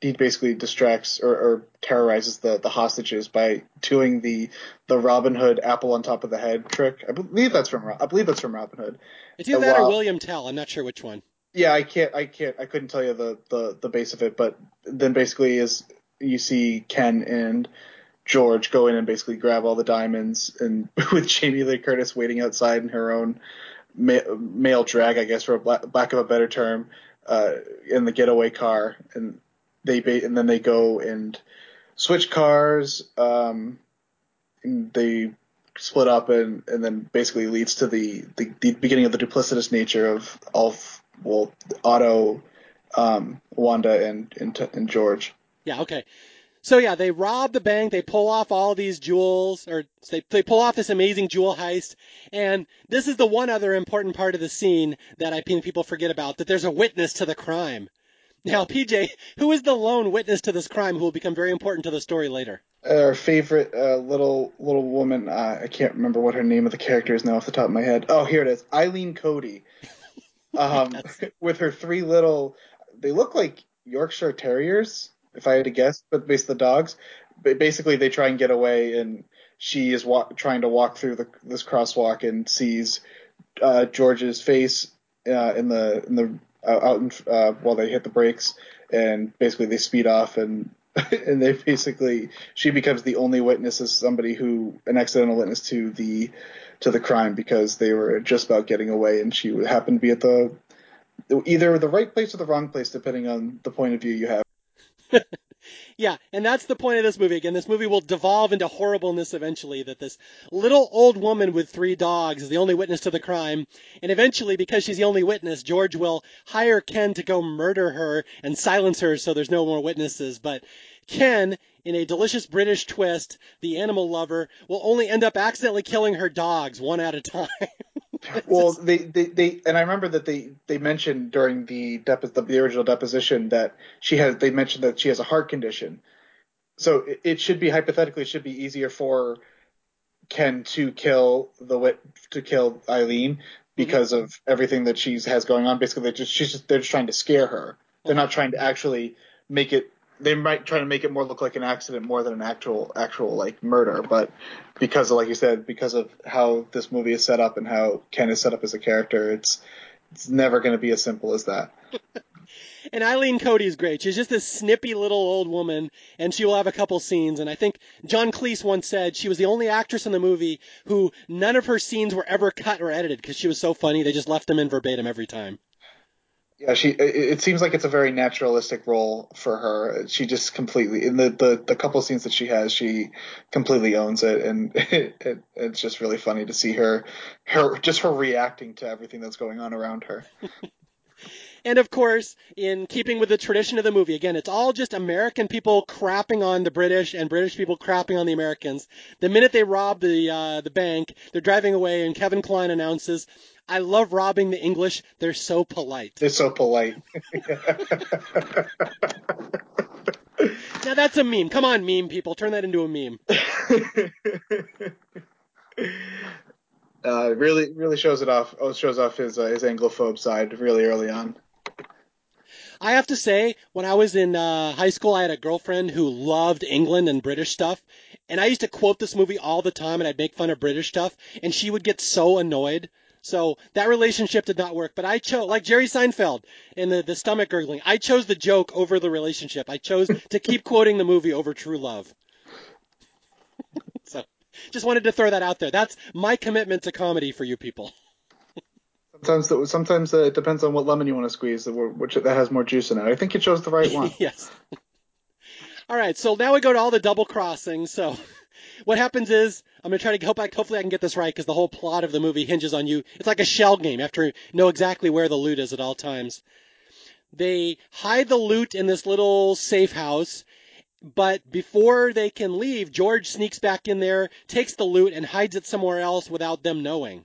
he basically distracts or, or terrorizes the, the hostages by doing the the Robin Hood apple on top of the head trick. I believe that's from I believe that's from Robin Hood. It's either that or William Tell. I'm not sure which one. Yeah, I can't I can't I couldn't tell you the, the, the base of it, but then basically is you see Ken and George go in and basically grab all the diamonds, and [laughs] with Jamie Lee Curtis waiting outside in her own ma- male drag, I guess, for a lack of a better term, uh, in the getaway car, and they and then they go and switch cars. Um, they split up, and and then basically leads to the the, the beginning of the duplicitous nature of all well Otto, um, Wanda, and, and and George. Yeah. Okay. So yeah, they rob the bank, they pull off all these jewels, or they, they pull off this amazing jewel heist, and this is the one other important part of the scene that I think people forget about, that there's a witness to the crime. Now, PJ, who is the lone witness to this crime who will become very important to the story later? Our favorite uh, little little woman, uh, I can't remember what her name of the character is now off the top of my head. Oh, here it is, Eileen Coady. [laughs] Um, [laughs] with her three little, they look like Yorkshire Terriers, if I had to guess, but based the dogs. But basically, they try and get away, and she is walk, trying to walk through the, this crosswalk and sees uh, George's face uh, in the in the out in, uh, while they hit the brakes, and basically they speed off and [laughs] and they basically she becomes the only witness as somebody who an accidental witness to the to the crime because they were just about getting away and she happened to be at the either the right place or the wrong place depending on the point of view you have. [laughs] Yeah, and that's the point of this movie. Again, this movie will devolve into horribleness eventually. That this little old woman with three dogs is the only witness to the crime, and eventually, because she's the only witness, George will hire Ken to go murder her and silence her so there's no more witnesses. But Ken, in a delicious British twist, the animal lover, will only end up accidentally killing her dogs one at a time. [laughs] [laughs] well, [laughs] they, they, they, and I remember that they, they mentioned during the depo- the, the original deposition that she has, they mentioned that she has a heart condition. So it, it should be hypothetically, it should be easier for Ken to kill the wit to kill Eileen because mm-hmm. of everything that she's has going on. Basically, they're just she's just, they're just trying to scare her. They're not trying to actually make it they might try to make it more look like an accident more than an actual actual like murder, but because of like you said, because of how this movie is set up and how Ken is set up as a character, it's it's never going to be as simple as that. [laughs] and Eileen Coady is great. She's just this snippy little old woman, and she will have a couple scenes. And I think John Cleese once said she was the only actress in the movie who none of her scenes were ever cut or edited because she was so funny. They just left them in verbatim every time. Yeah, she. It, seems like it's a very naturalistic role for her. She just completely in the the, the couple scenes that she has, she completely owns it, and [laughs] it, it, it's just really funny to see her, her just her reacting to everything that's going on around her. [laughs] And of course, in keeping with the tradition of the movie, again, it's all just American people crapping on the British and British people crapping on the Americans. The minute they rob the uh, the bank, they're driving away, and Kevin Kline announces, "I love robbing the English. They're so polite." They're so polite. [laughs] now that's a meme. Come on, meme people, turn that into a meme. [laughs] Uh, really, really shows it off. Oh, shows off his uh, his Anglophobe side really early on. I have to say, when I was in uh, high school, I had a girlfriend who loved England and British stuff. And I used to quote this movie all the time and I'd make fun of British stuff. And she would get so annoyed. So that relationship did not work. But I chose, like Jerry Seinfeld in the, the stomach gurgling, I chose the joke over the relationship. I chose to keep quoting the movie over true love. so just wanted to throw that out there. That's my commitment to comedy for you people. Sometimes, sometimes uh, it depends on what lemon you want to squeeze, which that has more juice in it. I think you chose the right one. [laughs] yes. All right, so now we go to all the double crossings. So, what happens is I'm gonna try to go back. Hopefully, I can get this right because the whole plot of the movie hinges on you. It's like a shell game. You have to know exactly where the loot is at all times. They hide the loot in this little safe house. But before they can leave, George sneaks back in there, takes the loot, and hides it somewhere else without them knowing.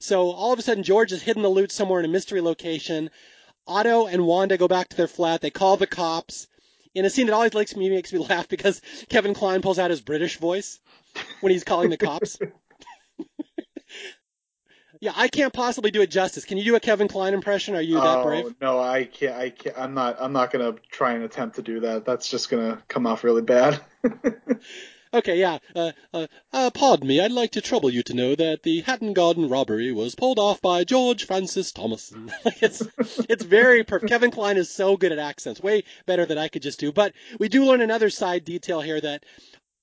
So all of a sudden, George has hidden the loot somewhere in a mystery location. Otto and Wanda go back to their flat. They call the cops in a scene that always makes me makes me laugh because Kevin Kline pulls out his British voice when he's calling the cops. [laughs] yeah, I can't possibly do it justice. Can you do a Kevin Kline impression? Are you that oh, brave? No, I can't. I can't. I'm not. I'm not gonna try and attempt to do that. That's just gonna come off really bad. [laughs] Okay, yeah. Uh, uh, uh, pardon me, I'd like to trouble you to know that the Hatton Garden robbery was pulled off by George Francis Thomason. [laughs] it's, it's very perfect. Kevin Kline is so good at accents, way better than I could just do. But we do learn another side detail here that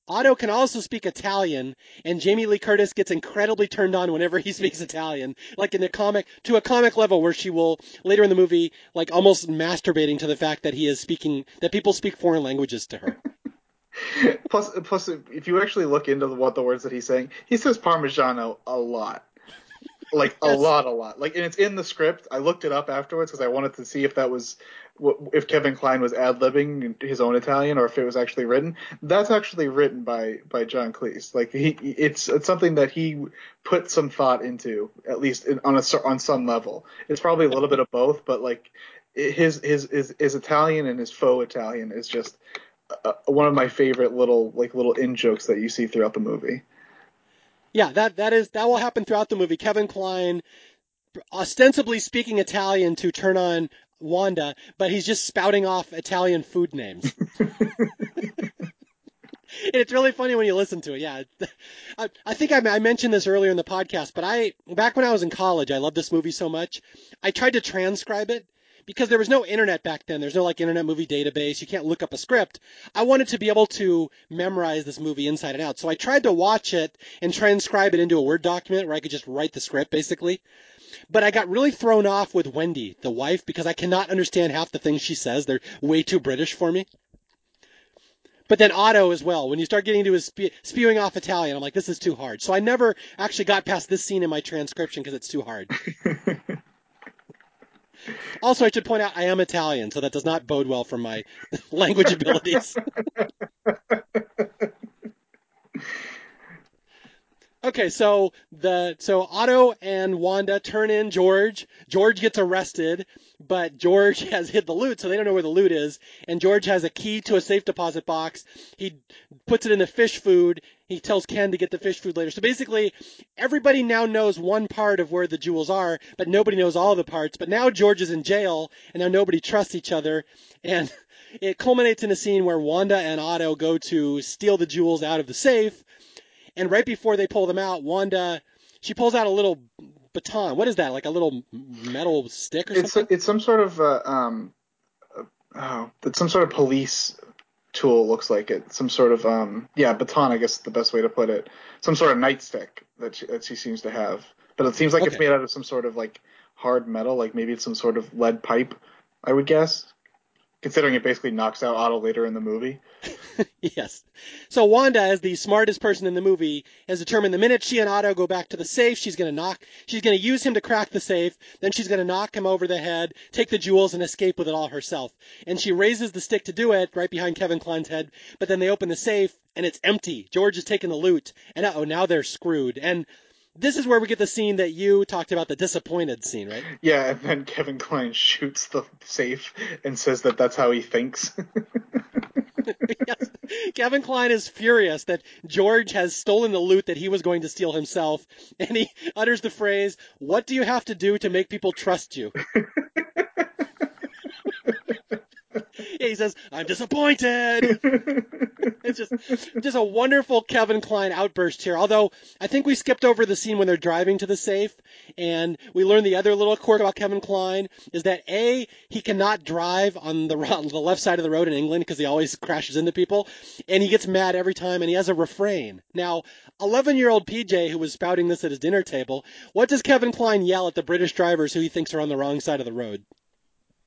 Otto can also speak Italian, and Jamie Lee Curtis gets incredibly turned on whenever he [laughs] speaks Italian, like in the comic, to a comic level where she will later in the movie, like almost masturbating to the fact that he is speaking, that people speak foreign languages to her. [laughs] plus, plus, if you actually look into what the words that he's saying, he says Parmigiano a lot, like a lot, a lot. Like, and it's in the script. I looked it up afterwards because I wanted to see if that was if Kevin Kline was ad libbing his own Italian or if it was actually written. That's actually written by by John Cleese. Like he, it's it's something that he put some thought into, at least in, on a on some level. It's probably a little bit of both, but like his his his, his Italian and his faux Italian is just uh, one of my favorite little like little in jokes that you see throughout the movie. Yeah, that that is that will happen throughout the movie. Kevin Kline ostensibly speaking Italian to turn on Wanda, but he's just spouting off Italian food names. [laughs] it's really funny when you listen to it. Yeah, I, I think I, I, mentioned this earlier in the podcast, but I back when I was in college, I loved this movie so much. I tried to transcribe it because there was no internet back then. There's no like internet movie database. You can't look up a script. I wanted to be able to memorize this movie inside and out. So I tried to watch it and transcribe it into a Word document where I could just write the script basically. But I got really thrown off with Wendy, the wife, because I cannot understand half the things she says. They're way too British for me. But then Otto as well. When you start getting into his spe- spewing off Italian, I'm like, this is too hard. So I never actually got past this scene in my transcription because it's too hard. [laughs] Also, I should point out I am Italian, so that does not bode well for my [laughs] language abilities. Okay, so the so Otto and Wanda turn in George. George gets arrested, but George has hid the loot, so they don't know where the loot is. And George has a key to a safe deposit box. He puts it in the fish food. He tells Ken to get the fish food later. So basically, everybody now knows one part of where the jewels are, but nobody knows all the parts. But now George is in jail, and now nobody trusts each other. And [laughs] it culminates in a scene where Wanda and Otto go to steal the jewels out of the safe and right before they pull them out, Wanda she pulls out a little baton. What is that? Like a little metal stick or it's something? A, it's some sort of uh, um, oh, it's some sort of police tool. Looks like it. Some sort of um, yeah, baton. I guess is the best way to put it. Some sort of nightstick that she, that she seems to have, but it seems like okay. it's made out of some sort of like hard metal. Like maybe it's some sort of lead pipe. I would guess considering it basically knocks out Otto later in the movie. [laughs] yes. So Wanda, as the smartest person in the movie, has determined the minute she and Otto go back to the safe, she's going to knock, she's going to use him to crack the safe, then she's going to knock him over the head, take the jewels, and escape with it all herself. And she raises the stick to do it right behind Kevin Kline's head, but then they open the safe and it's empty. George has taken the loot, and oh, now they're screwed. And this is where we get the scene that you talked about, the disappointed scene, right? Yeah, and then Kevin Kline shoots the safe and says that that's how he thinks. [laughs] yes. Kevin Kline is furious that George has stolen the loot that he was going to steal himself, and he utters the phrase, What do you have to do to make people trust you? [laughs] [laughs] he says, "I'm disappointed." [laughs] it's just just a wonderful Kevin Kline outburst here. Although I think we skipped over the scene when they're driving to the safe, and we learned the other little quirk about Kevin Kline is that a he cannot drive on the [laughs] on the left side of the road in England because he always crashes into people, and he gets mad every time, and he has a refrain. Now, 11 year old PJ who was spouting this at his dinner table, what does Kevin Kline yell at the British drivers who he thinks are on the wrong side of the road?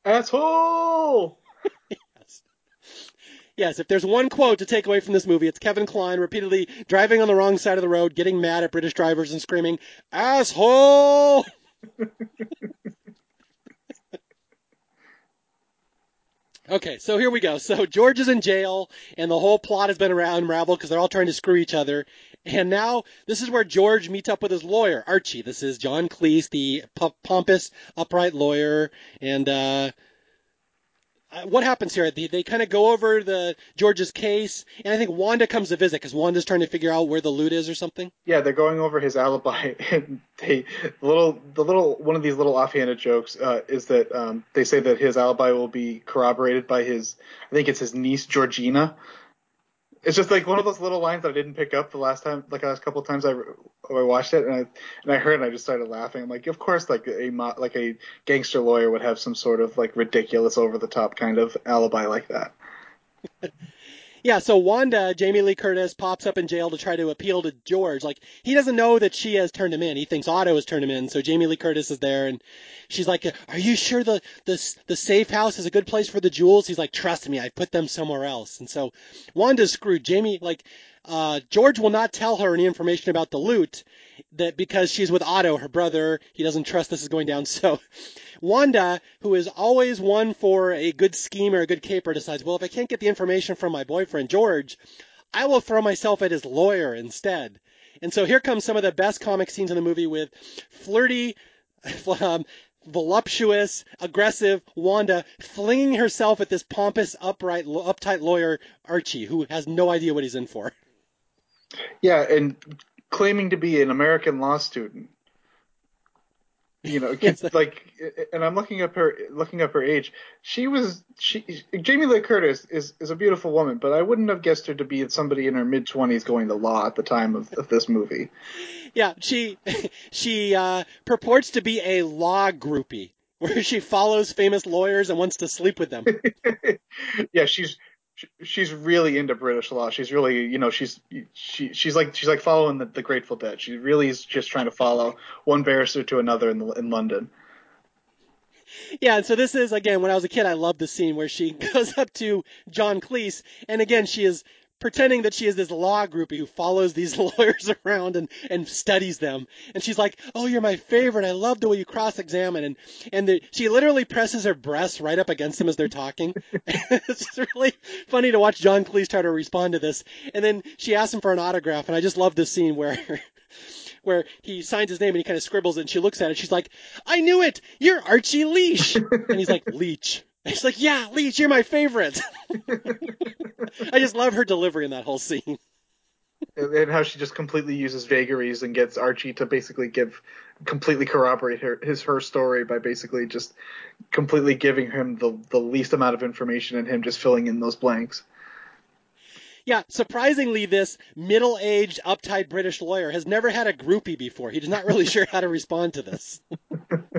Asshole! Yes, if there's one quote to take away from this movie, it's Kevin Kline repeatedly driving on the wrong side of the road, getting mad at British drivers and screaming, asshole! [laughs] Okay, so here we go. So George is in jail, and the whole plot has been unraveled because they're all trying to screw each other. And now this is where George meets up with his lawyer, Archie. This is John Cleese, the pompous, upright lawyer, and uh, uh, what happens here? They, they kind of go over the George's case, and I think Wanda comes to visit because Wanda's trying to figure out where the loot is or something. Yeah, they're going over his alibi, [laughs] and they the little the little one of these little offhanded jokes uh, is that um, they say that his alibi will be corroborated by his I think it's his niece Georgina, it's just like one of those little lines that I didn't pick up the last time, like the last couple of times I, I watched it, and I and I heard, and I just started laughing. I'm like, of course, like a like a gangster lawyer would have some sort of like ridiculous, over the top kind of alibi like that. [laughs] Yeah, so Wanda, Jamie Lee Curtis, pops up in jail to try to appeal to George. Like, he doesn't know that she has turned him in. He thinks Otto has turned him in. So Jamie Lee Curtis is there, and she's like, Are you sure the, the, the safe house is a good place for the jewels? He's like, Trust me, I put them somewhere else. And so Wanda's screwed. Jamie, like, uh, George will not tell her any information about the loot that because she's with Otto, her brother, he doesn't trust this is going down. [laughs] So Wanda, who is always one for a good scheme or a good caper, decides, well, if I can't get the information from my boyfriend George, I will throw myself at his lawyer instead. And so here comes some of the best comic scenes in the movie with flirty, [laughs] um, voluptuous, aggressive Wanda flinging herself at this pompous, upright, uptight lawyer Archie, who has no idea what he's in for. Yeah, and claiming to be an American law student. You know, [laughs] yes. like, and I'm looking up her, looking up her age. She was, she, Jamie Lee Curtis is is a beautiful woman, but I wouldn't have guessed her to be somebody in her mid 20s going to law at the time of, of this movie. [laughs] Yeah, she [laughs] she uh, purports to be a law groupie, where she follows famous lawyers and wants to sleep with them. yeah, she's she's really into British law. She's really, you know, she's she she's like she's like following the, the Grateful Dead. She really is just trying to follow one barrister to another in the, in London. Yeah, and so this is again when I was a kid, I loved the scene where she [laughs] goes up to John Cleese, and again she is pretending that she is this law groupie who follows these [laughs] lawyers around and, and studies them. And she's like, "Oh, you're my favorite. I love the way you cross-examine." And and the, she literally presses her breasts right up against them as they're talking. [laughs] it's really funny to watch John Cleese try to respond to this. And then she asks him for an autograph, and I just love this scene where. [laughs] where he signs his name and he kind of scribbles it and she looks at it. She's like, I knew it. You're Archie Leach. and he's like, Leach. And she's like, yeah, Leach, you're my favorite. [laughs] I just love her delivery in that whole scene. And how she just completely uses vagaries and gets Archie to basically give, completely corroborate her, his her story by basically just completely giving him the the least amount of information and him just filling in those blanks. Yeah, surprisingly, this middle-aged, uptight British lawyer has never had a groupie before. He's not really [laughs] sure how to respond to this. [laughs]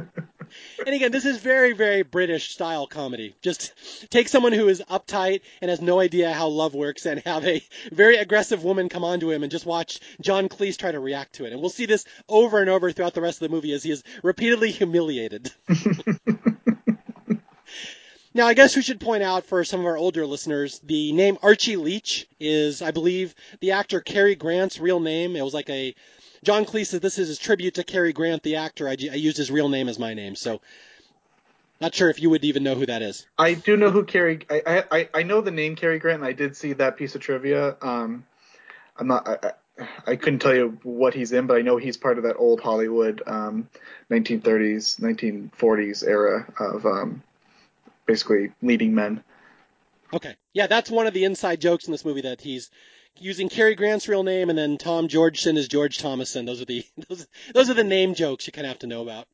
and again, this is very, very British style comedy. Just take someone who is uptight and has no idea how love works and have a very aggressive woman come onto him and just watch John Cleese try to react to it. And we'll see this over and over throughout the rest of the movie as he is repeatedly humiliated. [laughs] Now, I guess we should point out for some of our older listeners, the name Archie Leach is, I believe, the actor Cary Grant's real name. It was like a John Cleese says this is his tribute to Cary Grant, the actor. I, I used his real name as my name, so not sure if you would even know who that is. I do know who Cary. I I, I know the name Cary Grant, and I did see that piece of trivia. Um, I'm not. I, I couldn't tell you what he's in, but I know he's part of that old Hollywood um, 1930s, 1940s era of um, basically leading men. Okay, yeah, that's one of the inside jokes in this movie that he's using Cary Grant's real name, and then Tom Georgeson is George Thomason. Those are the [laughs] those, those are the name jokes you kind of have to know about.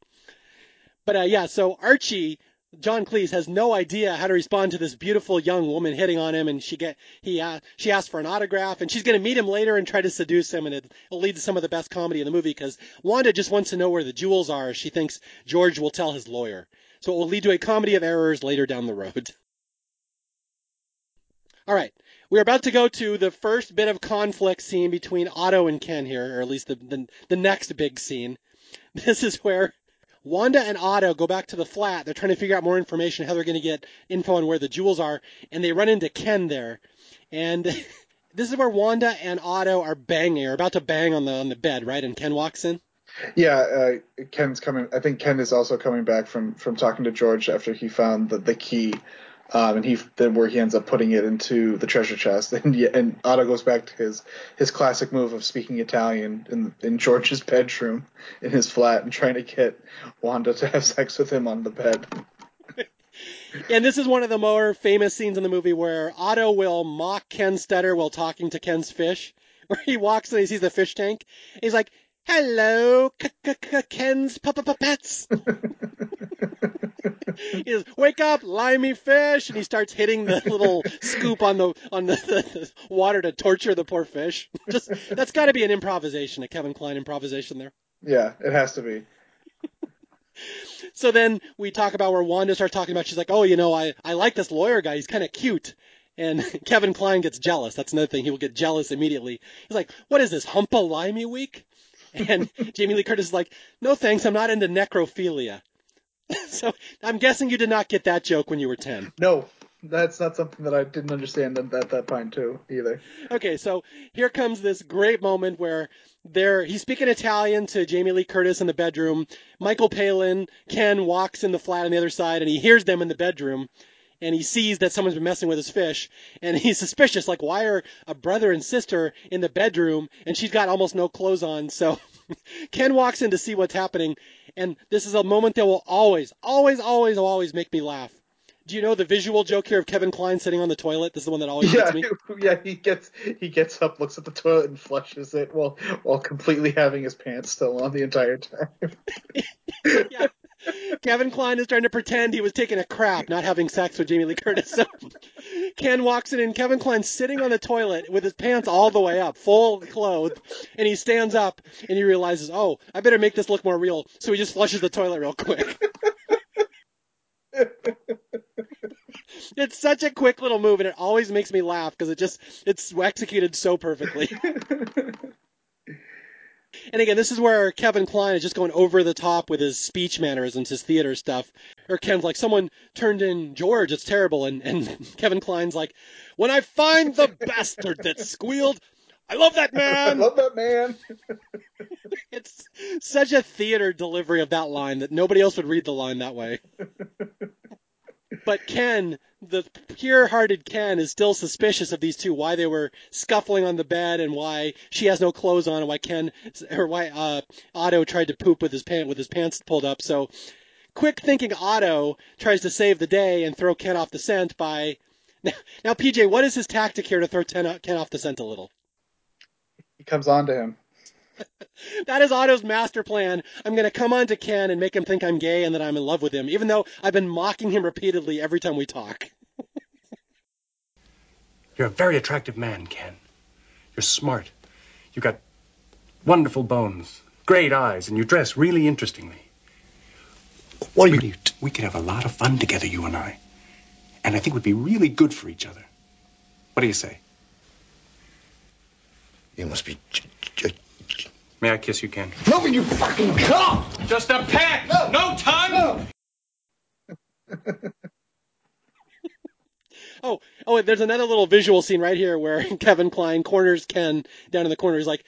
But uh, yeah, so Archie, John Cleese has no idea how to respond to this beautiful young woman hitting on him, and she get he uh, she asks for an autograph, and she's going to meet him later and try to seduce him, and it, will lead to some of the best comedy in the movie because Wanda just wants to know where the jewels are. She thinks George will tell his lawyer, so it will lead to a comedy of errors later down the road. [laughs] All right, we're about to go to the first bit of conflict scene between Otto and Ken here, or at least the, the, the next big scene. [laughs] This is where Wanda and Otto go back to the flat. They're trying to figure out more information, how they're going to get info on where the jewels are, and they run into Ken there. And [laughs] this is where Wanda and Otto are banging, are about to bang on the on the bed, right? And Ken walks in. Yeah, uh, Ken's coming. I think Ken is also coming back from from talking to George after he found the the key Um, and he then where he ends up putting it into the treasure chest, [laughs] and and Otto goes back to his his classic move of speaking Italian in in George's bedroom in his flat and trying to get Wanda to have sex with him on the bed. [laughs] And this is one of the more famous scenes in the movie where Otto will mock Ken Stutter while talking to Ken's fish. [laughs] Where he walks and he sees the fish tank. He's like, "Hello, Ken's pets." [laughs] he goes, "Wake up, limey fish!" And he starts hitting the little scoop on the on the, the water to torture the poor fish. Just that's got to be an improvisation, a Kevin Kline improvisation there. Yeah, it has to be. so then we talk about where Wanda starts talking about. She's like, "Oh, you know, I I like this lawyer guy. He's kind of cute." And [laughs] Kevin Kline gets jealous. That's another thing. He will get jealous immediately. He's like, "What is this, Humpa Limey week?" And Jamie Lee Curtis is like, "No thanks. I'm not into necrophilia." [laughs] so I'm guessing you did not get that joke when you were 10. No, that's not something that I didn't understand at, at that point too either. Okay, so here comes this great moment where there he's speaking Italian to Jamie Lee Curtis in the bedroom. Michael Palin, Ken walks in the flat on the other side and he hears them in the bedroom and he sees that someone's been messing with his fish and [laughs] he's suspicious like why are a brother and sister in the bedroom and she's got almost no clothes on so [laughs] ken walks in to see what's happening and this is a moment that will always always always always make me laugh do you know the visual joke here of Kevin Kline sitting on the toilet? This is the one that always [laughs] yeah, gets me. Yeah, he gets he gets up, looks at the toilet, and flushes it while while completely having his pants still on the entire time. yeah. [laughs] Kevin Kline is trying to pretend he was taking a crap, not having sex with Jamie Lee Curtis. So [laughs] Ken walks in, and Kevin Kline's sitting on the toilet with his pants all the way up, full clothed, and he stands up and he realizes, oh, I better make this look more real. So he just flushes the toilet real quick. [laughs] it's such a quick little move, and it always makes me laugh because it just it's executed so perfectly. And again, this is where Kevin Kline is just going over the top with his speech mannerisms, his theater stuff. Or Ken's like, someone turned in George, it's terrible, and and [laughs] Kevin Kline's like, when I find the [laughs] bastard that squealed. I love that [laughs] man. I love that man. it's such a theater delivery of that line that nobody else would read the line that way. But Ken, the pure-hearted Ken, is still suspicious of these two. Why they were scuffling on the bed, and why she has no clothes on, and why Ken or why uh, Otto tried to poop with his pant with his pants pulled up. So, quick thinking Otto tries to save the day and throw Ken off the scent by. [laughs] Now, now PJ, what is his tactic here to throw Ken off the scent a little? He comes on to him. [laughs] that is Otto's master plan. I'm going to come on to Ken and make him think I'm gay and that I'm in love with him, even though I've been mocking him repeatedly every time we talk. [laughs] You're a very attractive man, Ken. You're smart. You've got wonderful bones, great eyes, and you dress really interestingly. What we, we could have a lot of fun together, you and I. And I think we'd be really good for each other. What do you say? You must be May I kiss you, Ken? No, you fucking come! Just a peck! No, no tongue! No. [laughs] oh, oh, there's another little visual scene right here where [laughs] Kevin Kline corners Ken down in the corner. He's like,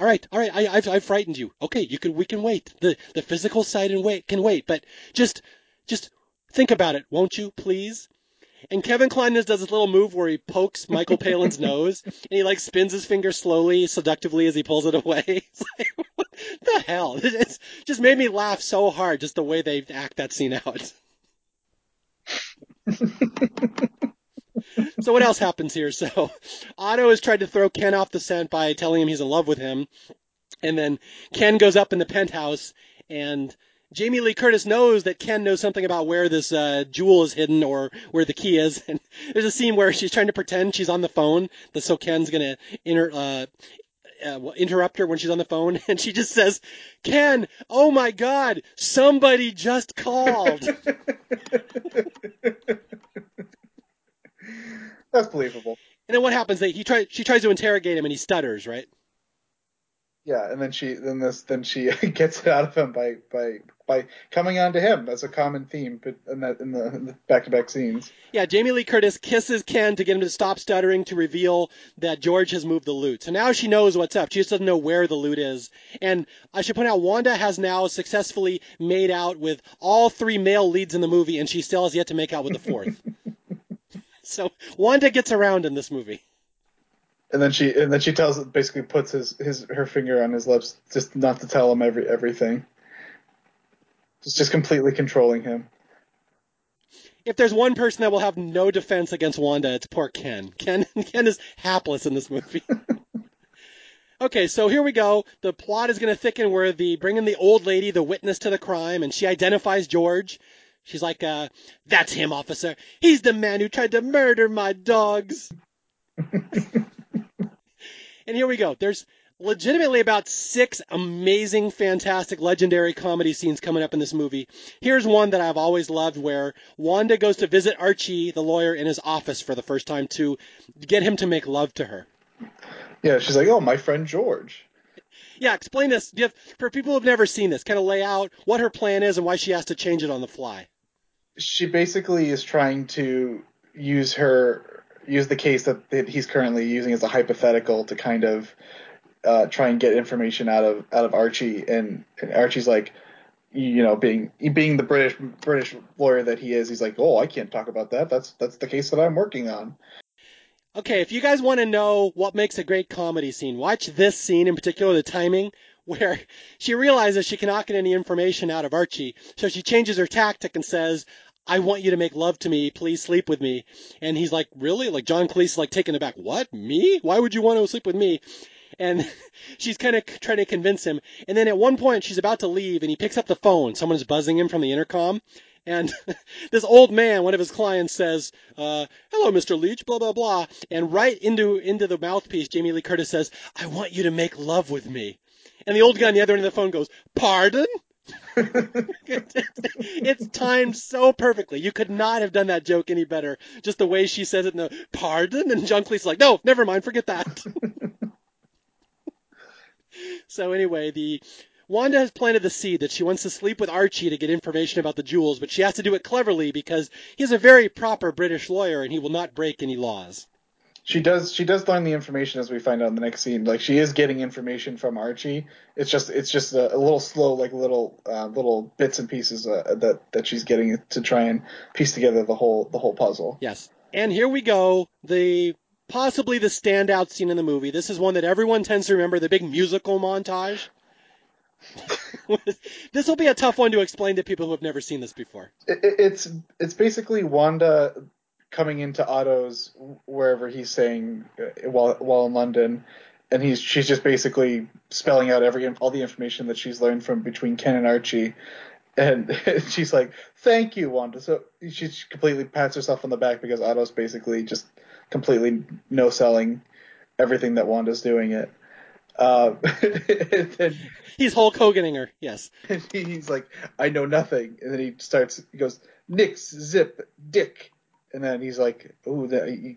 all right, all right, I, have I've frightened you. Okay, you can, we can wait. The, the physical side and wait can wait, but just, just think about it, won't you, please? And Kevin Kline does this little move where he pokes Michael Palin's [laughs] nose, and he like spins his finger slowly, seductively as he pulls it away. [laughs] It's like, what the hell? It's just made me laugh so hard, just the way they act that scene out. [laughs] so what else happens here? So Otto has tried to throw Ken off the scent by telling him he's in love with him, and then Ken goes up in the penthouse and Jamie Lee Curtis knows that Ken knows something about where this uh, jewel is hidden or where the key is. [laughs] And there's a scene where she's trying to pretend she's on the phone, so Ken's gonna inter, uh, uh, interrupt her when she's on the phone, [laughs] and she just says, "Ken, oh my God, somebody just called." [laughs] That's believable. And then what happens? He try, she tries to interrogate him, and he stutters, right? Yeah, and then she then this then she [laughs] gets it out of him by by by coming on to him. That's a common theme in that in the back to back scenes. Yeah, Jamie Lee Curtis kisses Ken to get him to stop stuttering to reveal that George has moved the loot. So now she knows what's up. She just doesn't know where the loot is. And I should point out Wanda has now successfully made out with all three male leads in the movie, and she still has yet to make out with the fourth. [laughs] So Wanda gets around in this movie. And then she and then she tells basically puts his, his her finger on his lips just not to tell him every everything. Just just completely controlling him. If there's one person that will have no defense against Wanda, it's poor Ken. Ken [laughs] Ken is hapless in this movie. [laughs] okay, so here we go. The plot is going to thicken where the bring in the old lady, the witness to the crime, and she identifies George. She's like, uh, "That's him, officer. He's the man who tried to murder my dogs." [laughs] And here we go. There's legitimately about six amazing, fantastic, legendary comedy scenes coming up in this movie. Here's one that I've always loved where Wanda goes to visit Archie, the lawyer, in his office for the first time to get him to make love to her. Yeah, she's like, "Oh, my friend George." Yeah, explain this. For people who've never seen this, kind of lay out what her plan is and why she has to change it on the fly. She basically is trying to use her use the case that, that he's currently using as a hypothetical to kind of uh, try and get information out of out of Archie, and, and Archie's like, you know, being being the British British lawyer that he is, he's like, oh, I can't talk about that. That's that's the case that I'm working on. Okay, if you guys want to know what makes a great comedy scene, watch this scene in particular, the timing, [laughs] where she realizes she cannot get any information out of Archie, so she changes her tactic and says, I want you to make love to me. Please sleep with me. And he's like, really? Like John Cleese like taken aback. What? Me? Why would you want to sleep with me? And [laughs] she's kind of trying to convince him. And then at one point she's about to leave and he picks up the phone. Someone's buzzing him from the intercom. And [laughs] this old man, one of his clients says, uh, hello, Mr. Leach, blah, blah, blah. And right into, into the mouthpiece, Jamie Lee Curtis says, I want you to make love with me. And the old guy on the other end of the phone goes, pardon? [laughs] it's timed so perfectly. You could not have done that joke any better. Just the way she says it in the pardon, and John Cleese's like, no, never mind, forget that. [laughs] so anyway, the Wanda has planted the seed that she wants to sleep with Archie to get information about the jewels, but she has to do it cleverly because he's a very proper British lawyer and he will not break any laws she does she does learn the information as we find out in the next scene. Like she is getting information from Archie. It's just it's just a, a little slow, like little uh, little bits and pieces uh, that that she's getting to try and piece together the whole the whole puzzle. Yes, and here we go. The possibly the standout scene in the movie. This is one that everyone tends to remember. The big musical montage. [laughs] this will be a tough one to explain to people who have never seen this before. It, it's it's basically Wanda coming into Otto's wherever he's staying uh, while while in London, and he's she's just basically spelling out every all the information that she's learned from between Ken and Archie, and [laughs] she's like, "Thank you, Wanda." So she completely pats herself on the back because Otto's basically just completely no selling everything that Wanda's doing it. Uh, [laughs] then, he's Hulk Hoganing her, yes. [laughs] he's like, I know nothing, and then he starts. He goes, Nix, zip, dick, and then he's like, "Ooh,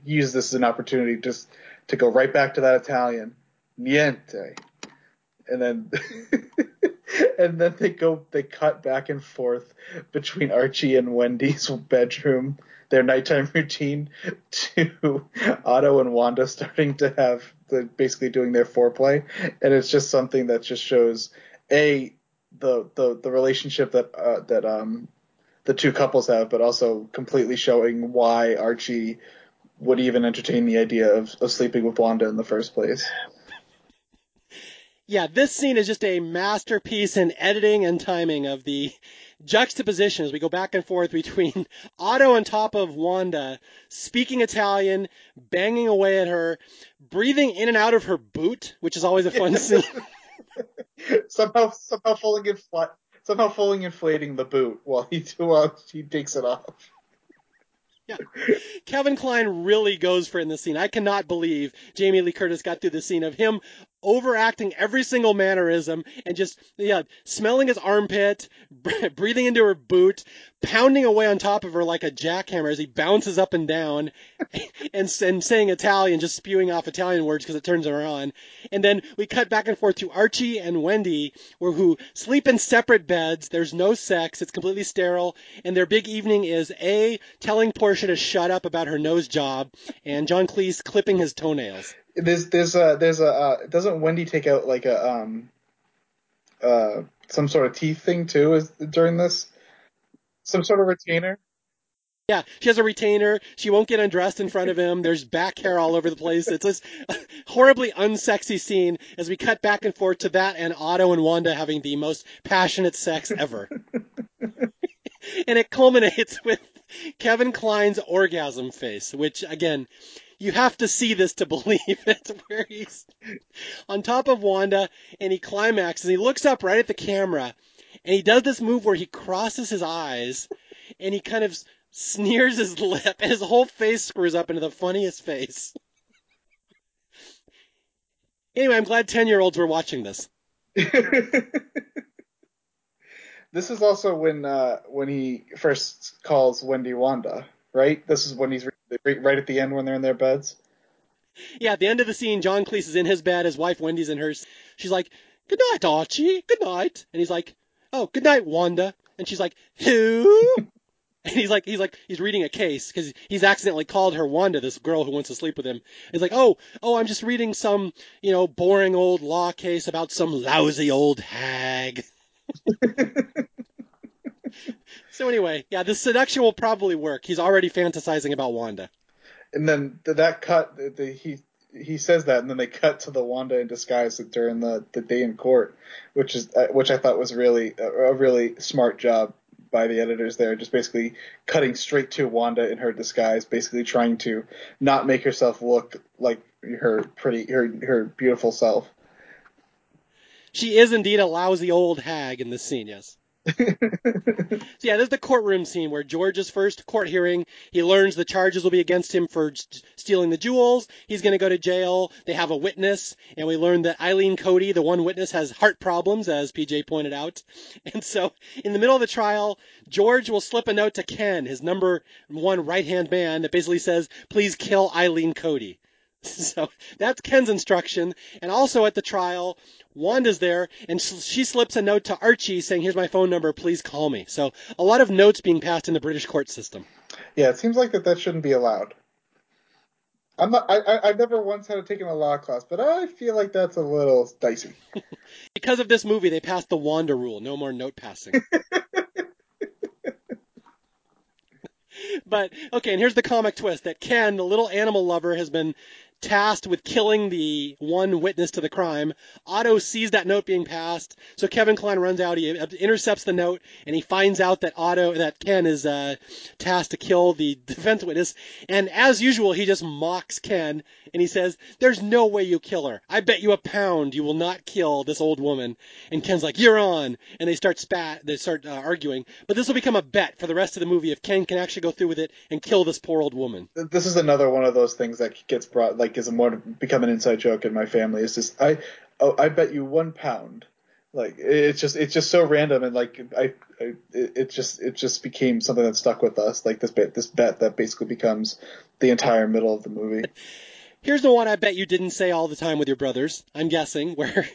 use this as an opportunity just to go right back to that Italian, niente." And then, [laughs] and then they go, they cut back and forth between Archie and Wendy's bedroom, their nighttime [laughs] routine, to Otto and Wanda starting to have the basically doing their foreplay, and it's just something that just shows a the the the relationship that uh, that um the two couples have, but also completely showing why Archie would even entertain the idea of, of sleeping with Wanda in the first place. Yeah, this scene is just a masterpiece in editing and timing of the juxtaposition as we go back and forth between [laughs] Otto on top of Wanda, speaking Italian, banging away at her, breathing in and out of her boot, which is always a fun scene. [laughs] somehow, somehow falling in flat, somehow fully inflating the boot while he [laughs] while he takes it off. Yeah. Kevin Kline really goes for it in the scene. I cannot believe Jamie Lee Curtis got through the scene of him overacting every single mannerism and just yeah smelling his armpit [laughs] breathing into her boot pounding away on top of her like a jackhammer as he bounces up and down [laughs] and, and saying italian just spewing off italian words because it turns her on. And then we cut back and forth to archie and wendy who sleep in separate beds. There's no sex. It's completely sterile. And their big evening is a telling portia to shut up about her nose job and john cleese clipping his toenails there's there's a there's a uh, doesn't Wendy take out like a um uh some sort of teeth thing too is during this some sort of retainer Yeah, she has a retainer. She won't get undressed in front of him. There's back hair all over the place. It's this horribly unsexy scene as we cut back and forth to that and Otto and Wanda having the most passionate sex ever. [laughs] and it culminates with Kevin Kline's orgasm face, which again, you have to see this to [laughs] believe it, where he's on top of Wanda and he climaxes and he looks up right at the camera and he does this move where he crosses his eyes and he kind of sneers his [laughs] lip and his whole face screws up into the funniest face. [laughs] Anyway, I'm glad 10 year olds were watching this. this is also when uh, when he first calls Wendy Wanda, right? This is when he's right at the end when they're in their beds. Yeah, at the end of the scene, John Cleese is in his bed, his wife Wendy's in hers. She's like, "Good night, Archie. Good night." And he's like, "Oh, good night, Wanda." And she's like, "Who?" [laughs] And he's like, he's like, he's reading a case because he's accidentally called her Wanda, this girl who wants to sleep with him. He's like, oh, oh, I'm just reading some, you know, boring old law case about some lousy old hag. [laughs] so anyway, yeah, this seduction will probably work. He's already fantasizing about Wanda. And then that cut, the, the, he he says that, and then they cut to the Wanda in disguise during the, the day in court, which is uh, which I thought was really a, a really smart job by the editors there, just basically cutting straight to Wanda in her disguise, basically trying to not make herself look like her pretty, her her beautiful self. She is indeed a lousy old hag in this scene, yes. [laughs] so yeah, there's the courtroom scene where George's first court hearing, he learns the charges will be against him for stealing the jewels. He's going to go to jail. They have a witness, and we learn that Eileen Coady, the one witness, has heart problems, as PJ pointed out. [laughs] And so, in the middle of the trial, George will slip a note to Ken, his number one right hand man, that basically says, "Please kill Eileen Coady." [laughs] So that's Ken's instruction. And also at the trial, Wanda's there, and she slips a note to Archie saying, "Here's my phone number. Please call me." So a lot of notes being passed in the British court system. Yeah, it seems like that that shouldn't be allowed. I'm not. I, I've never once had taken a law class, but I feel like that's a little dicey. [laughs] because of this movie, they passed the Wanda rule: no more note passing. [laughs] but okay, and here's the comic twist: that Ken, the little animal lover, has been tasked with killing the one witness to the crime. Otto sees that note being passed, so Kevin Kline runs out. He intercepts the note, and he finds out that Otto, that Ken is uh, tasked to kill the defense witness. And as usual, he just mocks Ken, and he says, "There's no way you kill her. I bet you a pound you will not kill this old woman." And Ken's like, "You're on," and they start spat, they start uh, arguing. But this will become a bet for the rest of the movie if Ken can actually go through with it and kill this poor old woman. This is another one of those things that gets brought like like is a more become an inside joke in my family. It's just I oh I bet you one pound. Like it's just it's just so random and like I, I it just it just became something that stuck with us like this bit this bet that basically becomes the entire middle of the movie. Here's the one I bet you didn't say all the time with your brothers. I'm guessing [laughs] where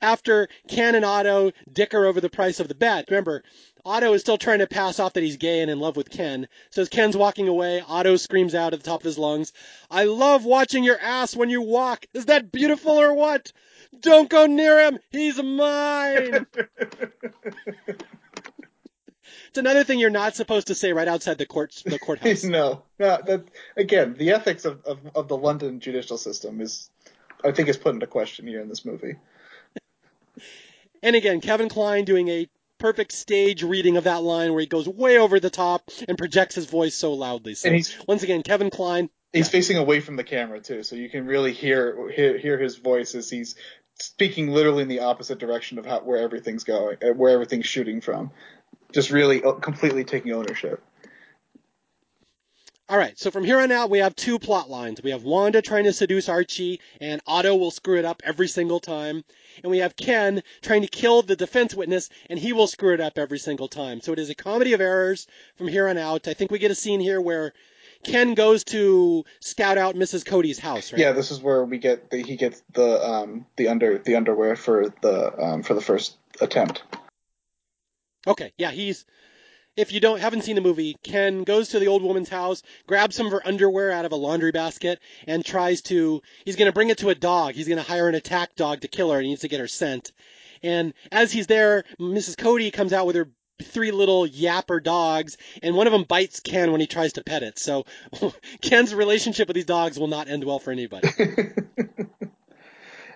after Ken Otto dicker over the price of the bet. Remember, Otto is still trying to pass off that he's gay and in love with Ken. So as Ken's walking away, Otto screams out at the top of his lungs, I love watching your ass when you walk. Is that beautiful or what? Don't go near him. He's mine. [laughs] it's another thing you're not supposed to say right outside the court the courthouse. [laughs] no, no. That, again, the ethics of, of, of the London judicial system is, I think, is put into question here in this movie. and again, Kevin Kline doing a perfect stage reading of that line where he goes way over the top and projects his voice so loudly. So once again, Kevin Kline. He's yeah. facing away from the camera too, so you can really hear hear, hear his voice as he's speaking literally in the opposite direction of how, where everything's going, uh, where everything's shooting from. Just really uh, completely taking ownership. All right, so from here on out, we have two plot lines. We have Wanda trying to seduce Archie, and Otto will screw it up every single time. And we have Ken trying to kill the defense witness, and he will screw it up every single time. So it is a comedy of errors from here on out. I think we get a scene here where Ken goes to scout out Mrs. Coady's house, right? Yeah, this is where we get the, he gets the um the under the underwear for the um for the first attempt. Okay, yeah, he's if you don't haven't seen the movie, Ken goes to the old woman's house, grabs some of her underwear out of a laundry basket, and tries to. He's going to bring it to a dog. He's going to hire an attack dog to kill her. And he needs to get her scent. And as he's there, Mrs. Coady comes out with her three little yapper dogs, and one of them bites Ken when he tries to pet it. So [laughs] Ken's relationship with these dogs will not end well for anybody. [laughs]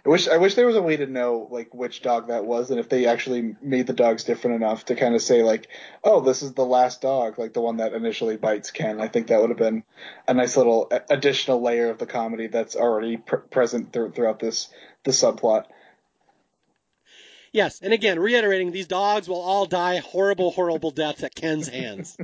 I wish I wish there was a way to know like which dog that was, and if they actually made the dogs different enough to kind of say like, oh, this is the last dog, like the one that initially bites Ken. I think that would have been a nice little additional layer of the comedy that's already pr- present th- throughout this the subplot. Yes, and again, reiterating, these dogs will all die horrible, horrible deaths at Ken's hands.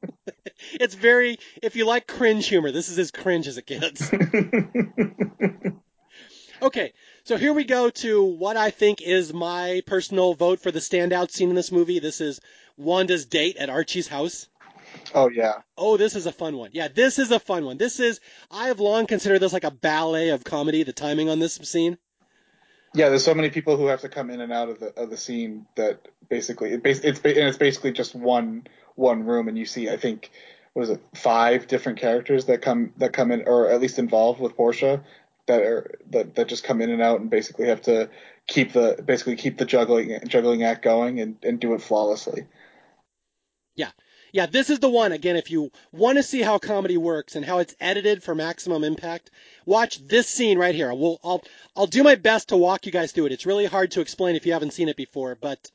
[laughs] it's very, if you like cringe humor, this is as cringe as it gets. [laughs] okay, so here we go to what I think is my personal vote for the standout scene in this movie. This is Wanda's date at Archie's house. Oh yeah. Oh, this is a fun one. Yeah, this is a fun one. This is I have long considered this like a ballet of comedy. The timing on this scene. Yeah, there's so many people who have to come in and out of the of the scene that basically it, it's and it's basically just one one room, and you see I think what is it five different characters that come that come in or at least involved with Portia that are that, that just come in and out and basically have to keep the basically keep the juggling juggling act going and, and do it flawlessly. Yeah. Yeah, this is the one. Again, if you want to see how comedy works and how it's edited for maximum impact, watch this scene right here. We'll, I'll, I'll do my best to walk you guys through it. It's really hard to explain if you haven't seen it before, but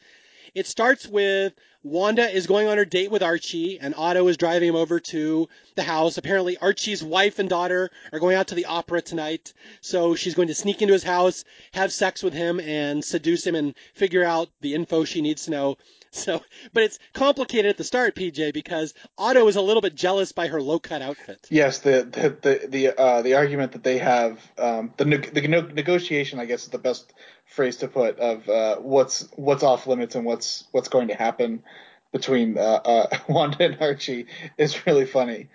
it starts with Wanda is going on her date with Archie, and Otto is driving him over to the house. Apparently, Archie's wife and daughter are going out to the opera tonight, so she's going to sneak into his house, have sex with him, and seduce him and figure out the info she needs to know [laughs] so, but it's complicated at the start, PJ, because Otto is a little bit jealous by her low cut outfit. Yes, the the the the, uh, the argument that they have, um, the the negotiation, I guess, is the best phrase to put of uh, what's what's off limits and what's what's going to happen between uh, uh, [laughs] Wanda and Archie is really funny.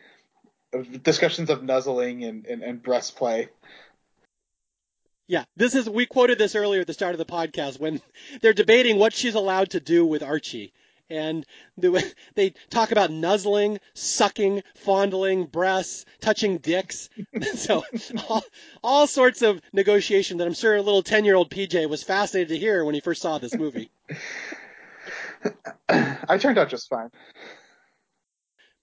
Discussions of nuzzling and, and, and breast play. Yeah, this is we quoted this earlier at the start of the podcast when [laughs] they're debating what she's allowed to do with Archie. And [laughs] they talk about nuzzling, sucking, fondling breasts, touching dicks. [laughs] so all, all sorts of negotiation that I'm sure a little 10-year-old PJ was fascinated to hear when he first saw this movie. I turned out just fine.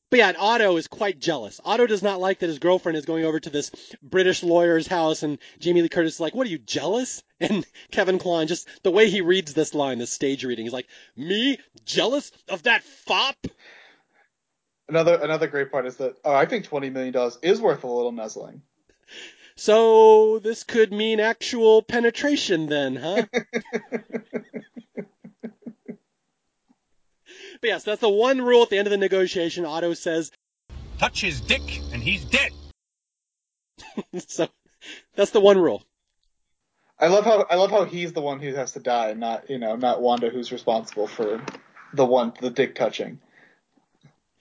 But yeah, Otto is quite jealous. Otto does not like that his girlfriend is going over to this British lawyer's house, and Jamie Lee Curtis is like, "What are you jealous?" [laughs] And Kevin Kline, just the way he reads this line, this stage reading, he's like, "Me jealous of that fop." Another another great part is that oh, I think twenty million dollars is worth a little nuzzling. So this could mean actual penetration, then, huh? [laughs] But yes, that's the one rule at the end of the negotiation. Otto says, "Touch his dick, and he's dead." [laughs] so that's the one rule. I love how I love how he's the one who has to die, not you know, not Wanda who's responsible for the one the dick touching.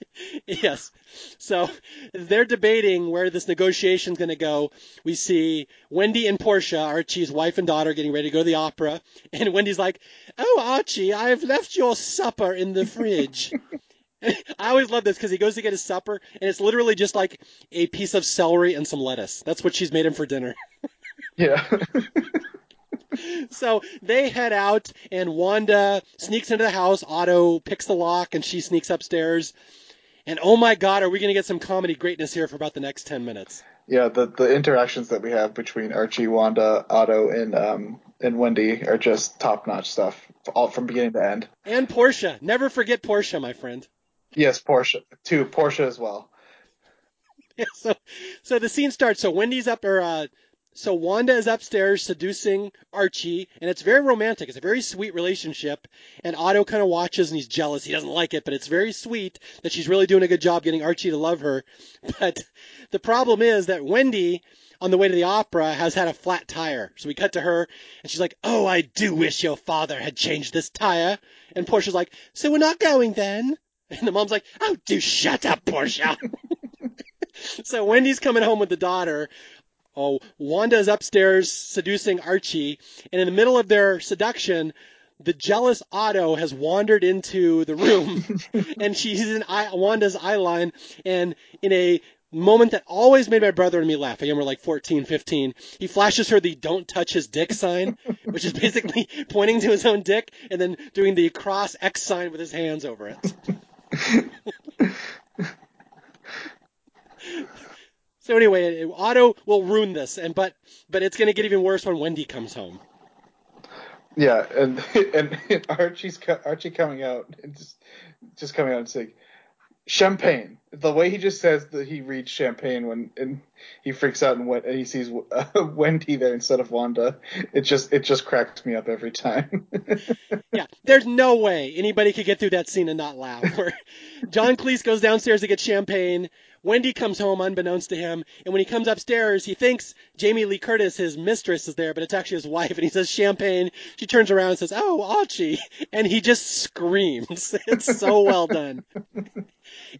[laughs] yes. So they're debating where this negotiation is going to go. We see Wendy and Portia, Archie's wife and daughter, getting ready to go to the opera. [laughs] And Wendy's like, Oh, Archie, I've left your supper in the fridge. [laughs] I always love this because he goes to get his supper, and it's literally just like a piece of celery and some lettuce. That's what she's made him for dinner. yeah. so they head out, and Wanda sneaks into the house. Otto picks the lock, and she sneaks upstairs. And oh my God, are we going to get some comedy greatness here for about the next 10 minutes? Yeah, the, the interactions that we have between Archie, Wanda, Otto, and um, and Wendy are just top notch stuff, all from beginning to end. And Portia. Never forget Portia, my friend. Yes, Portia. Too. Portia as well. Yeah, [laughs] so, so the scene starts. So Wendy's up, or uh, so Wanda is upstairs seducing Archie, and it's very romantic. It's a very sweet relationship. And Otto kind of watches and he's jealous. He doesn't like it, but it's very sweet that she's really doing a good job getting Archie to love her. [laughs] But the problem is that Wendy, on the way to the opera, has had a flat tire. So we cut to her, and she's like, "Oh, I do wish your father had changed this tire." And Portia's like, "So we're not going then?" [laughs] And the mom's like, "Oh, do shut up, Portia." [laughs] so Wendy's coming home with the daughter Oh, Wanda's upstairs seducing Archie, and in the middle of their seduction, the jealous Otto has wandered into the room, [laughs] and she's in I, Wanda's eye line, and in a moment that always made my brother and me laugh. Again, we're like 14, 15. He flashes her the "Don't touch his dick" sign, which is basically [laughs] pointing to his own dick and then doing the cross X sign with his hands over it. [laughs] so anyway, Otto will ruin this, and but but it's going to get even worse when Wendy comes home. Yeah, and [laughs] and Archie's Archie coming out and just just coming out and saying champagne. The way he just says that he reads champagne when and he freaks out and, and he sees uh, [laughs] Wendy there instead of Wanda, it just it just cracks me up every time. [laughs] yeah, there's no way anybody could get through that scene and not laugh. Where John Cleese goes downstairs to get champagne, Wendy comes home unbeknownst to him, and when he comes upstairs, he thinks Jamie Lee Curtis, his mistress, is there, but it's actually his wife, and he says champagne. She turns around and says, "Oh, Archie," [laughs] and he just screams. [laughs] It's so well done. [laughs]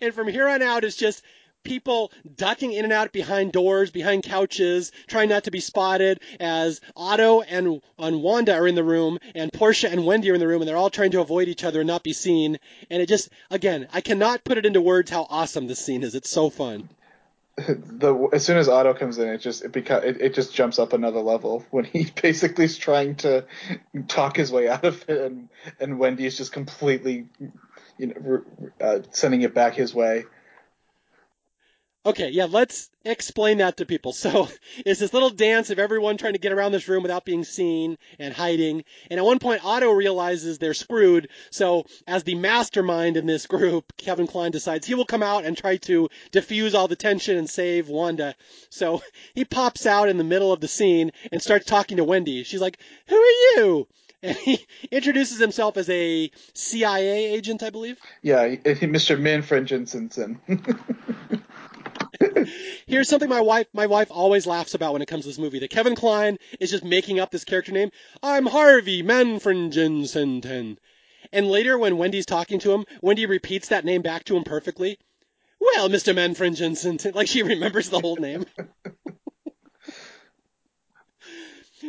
And from here on out, it's just people ducking in and out behind doors, behind couches, trying not to be spotted as Otto and, and Wanda are in the room and Portia and Wendy are in the room and they're all trying to avoid each other and not be seen. And it just, again, I cannot put it into words how awesome this scene is. It's so fun. [laughs] The, as soon as Otto comes in, it just it, beca- it, it just jumps up another level when he [laughs] basically is trying to talk his way out of it, and and Wendy is just completely, you know, uh, sending it back his way. Okay, yeah, let's explain that to people. [laughs] So it's this little dance of everyone trying to get around this room without being seen and hiding. And at one point, Otto realizes they're screwed. So as the mastermind in this group, [laughs] Kevin Kline decides he will come out and try to diffuse all the tension and save Wanda. So [laughs] he pops out in the middle of the scene and starts talking to Wendy. She's like, "Who are you?" And he introduces himself as a CIA agent, I believe. Yeah, Mr. Manfred Jensen. [laughs] Here's something my wife my wife always laughs about when it comes to this movie. That Kevin Kline is just making up this character name. I'm Harvey Manfredjensen. And later when Wendy's talking to him, Wendy repeats that name back to him perfectly. Well, Mr. Manfredjensen, like she remembers the whole name. [laughs]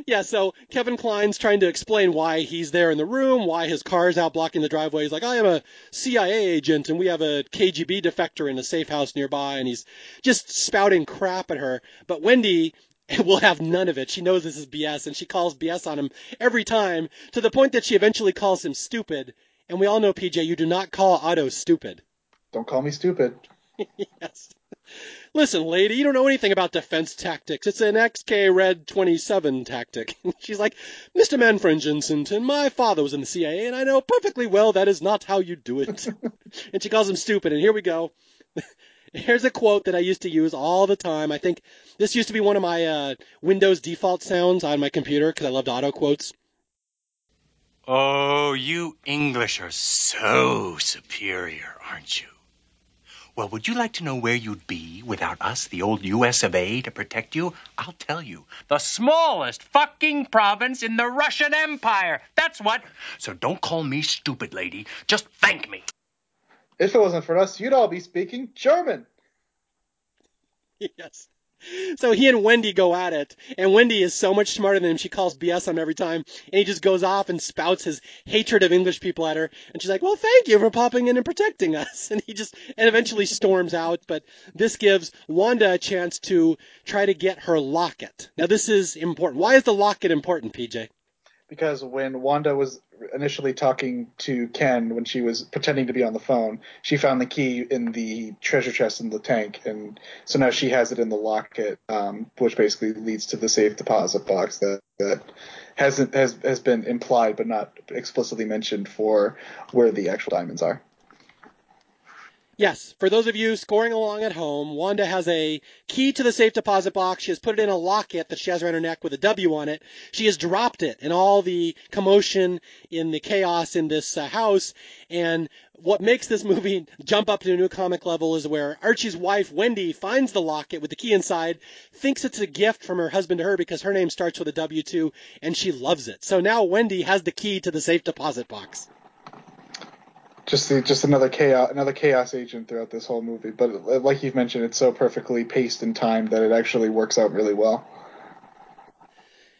yeah, so Kevin Kline's trying to explain why he's there in the room, why his car's out blocking the driveway. He's like, I am a CIA agent and we have a KGB defector in a safe house nearby, and he's just spouting crap at her. But Wendy [laughs] will have none of it. She knows this is BS, and she calls BS on him every time, to the point that she eventually calls him stupid. And we all know, PJ, you do not call Otto stupid. Don't call me stupid. [laughs] yes. Listen, lady, you don't know anything about defense tactics. It's an XK Red 27 tactic. [laughs] And She's like, Mr. Manfredjensen, my father was in the CIA, and I know perfectly well that is not how you do it. [laughs] and she calls him stupid, and here we go. [laughs] Here's a quote that I used to use all the time. I think this used to be one of my uh, Windows default sounds on my computer because I loved Otto quotes. Oh, you English are so superior, aren't you? Well, would you like to know where you'd be without us, the old US of A, to protect you? I'll tell you. The smallest fucking province in the Russian Empire. That's what. So don't call me stupid, lady. Just thank me. If it wasn't for us, you'd all be speaking German. [laughs] Yes. So he and Wendy go at it, and Wendy is so much smarter than him. She calls BS on him every time, and he just goes off and spouts his hatred of English people at her. And she's like, "Well, thank you for popping in and protecting us." [laughs] And he just and eventually storms out. But this gives Wanda a chance to try to get her locket. Now, this is important. Why is the locket important, PJ? because when Wanda was initially talking to Ken when she was pretending to be on the phone, she found the key in the treasure chest in the tank, and so now she has it in the locket, um, which basically leads to the safe deposit box that that hasn't has has been implied but not explicitly mentioned for where the actual diamonds are. Yes, for those of you scoring along at home, Wanda has a key to the safe deposit box. She has put it in a locket that she has around her neck with a W on it. She has dropped it in all the commotion, in the chaos in this uh, house. And what makes this [laughs] movie jump up to a new comic level is where Archie's wife, Wendy, finds the locket with the key inside, thinks it's a gift from her husband to her because her name starts with a W too, and she loves it. So now Wendy has the key to the safe deposit box just the, just another chaos another chaos agent throughout this whole movie. But uh, like you've mentioned, it's so perfectly paced and timed that it actually works out really well.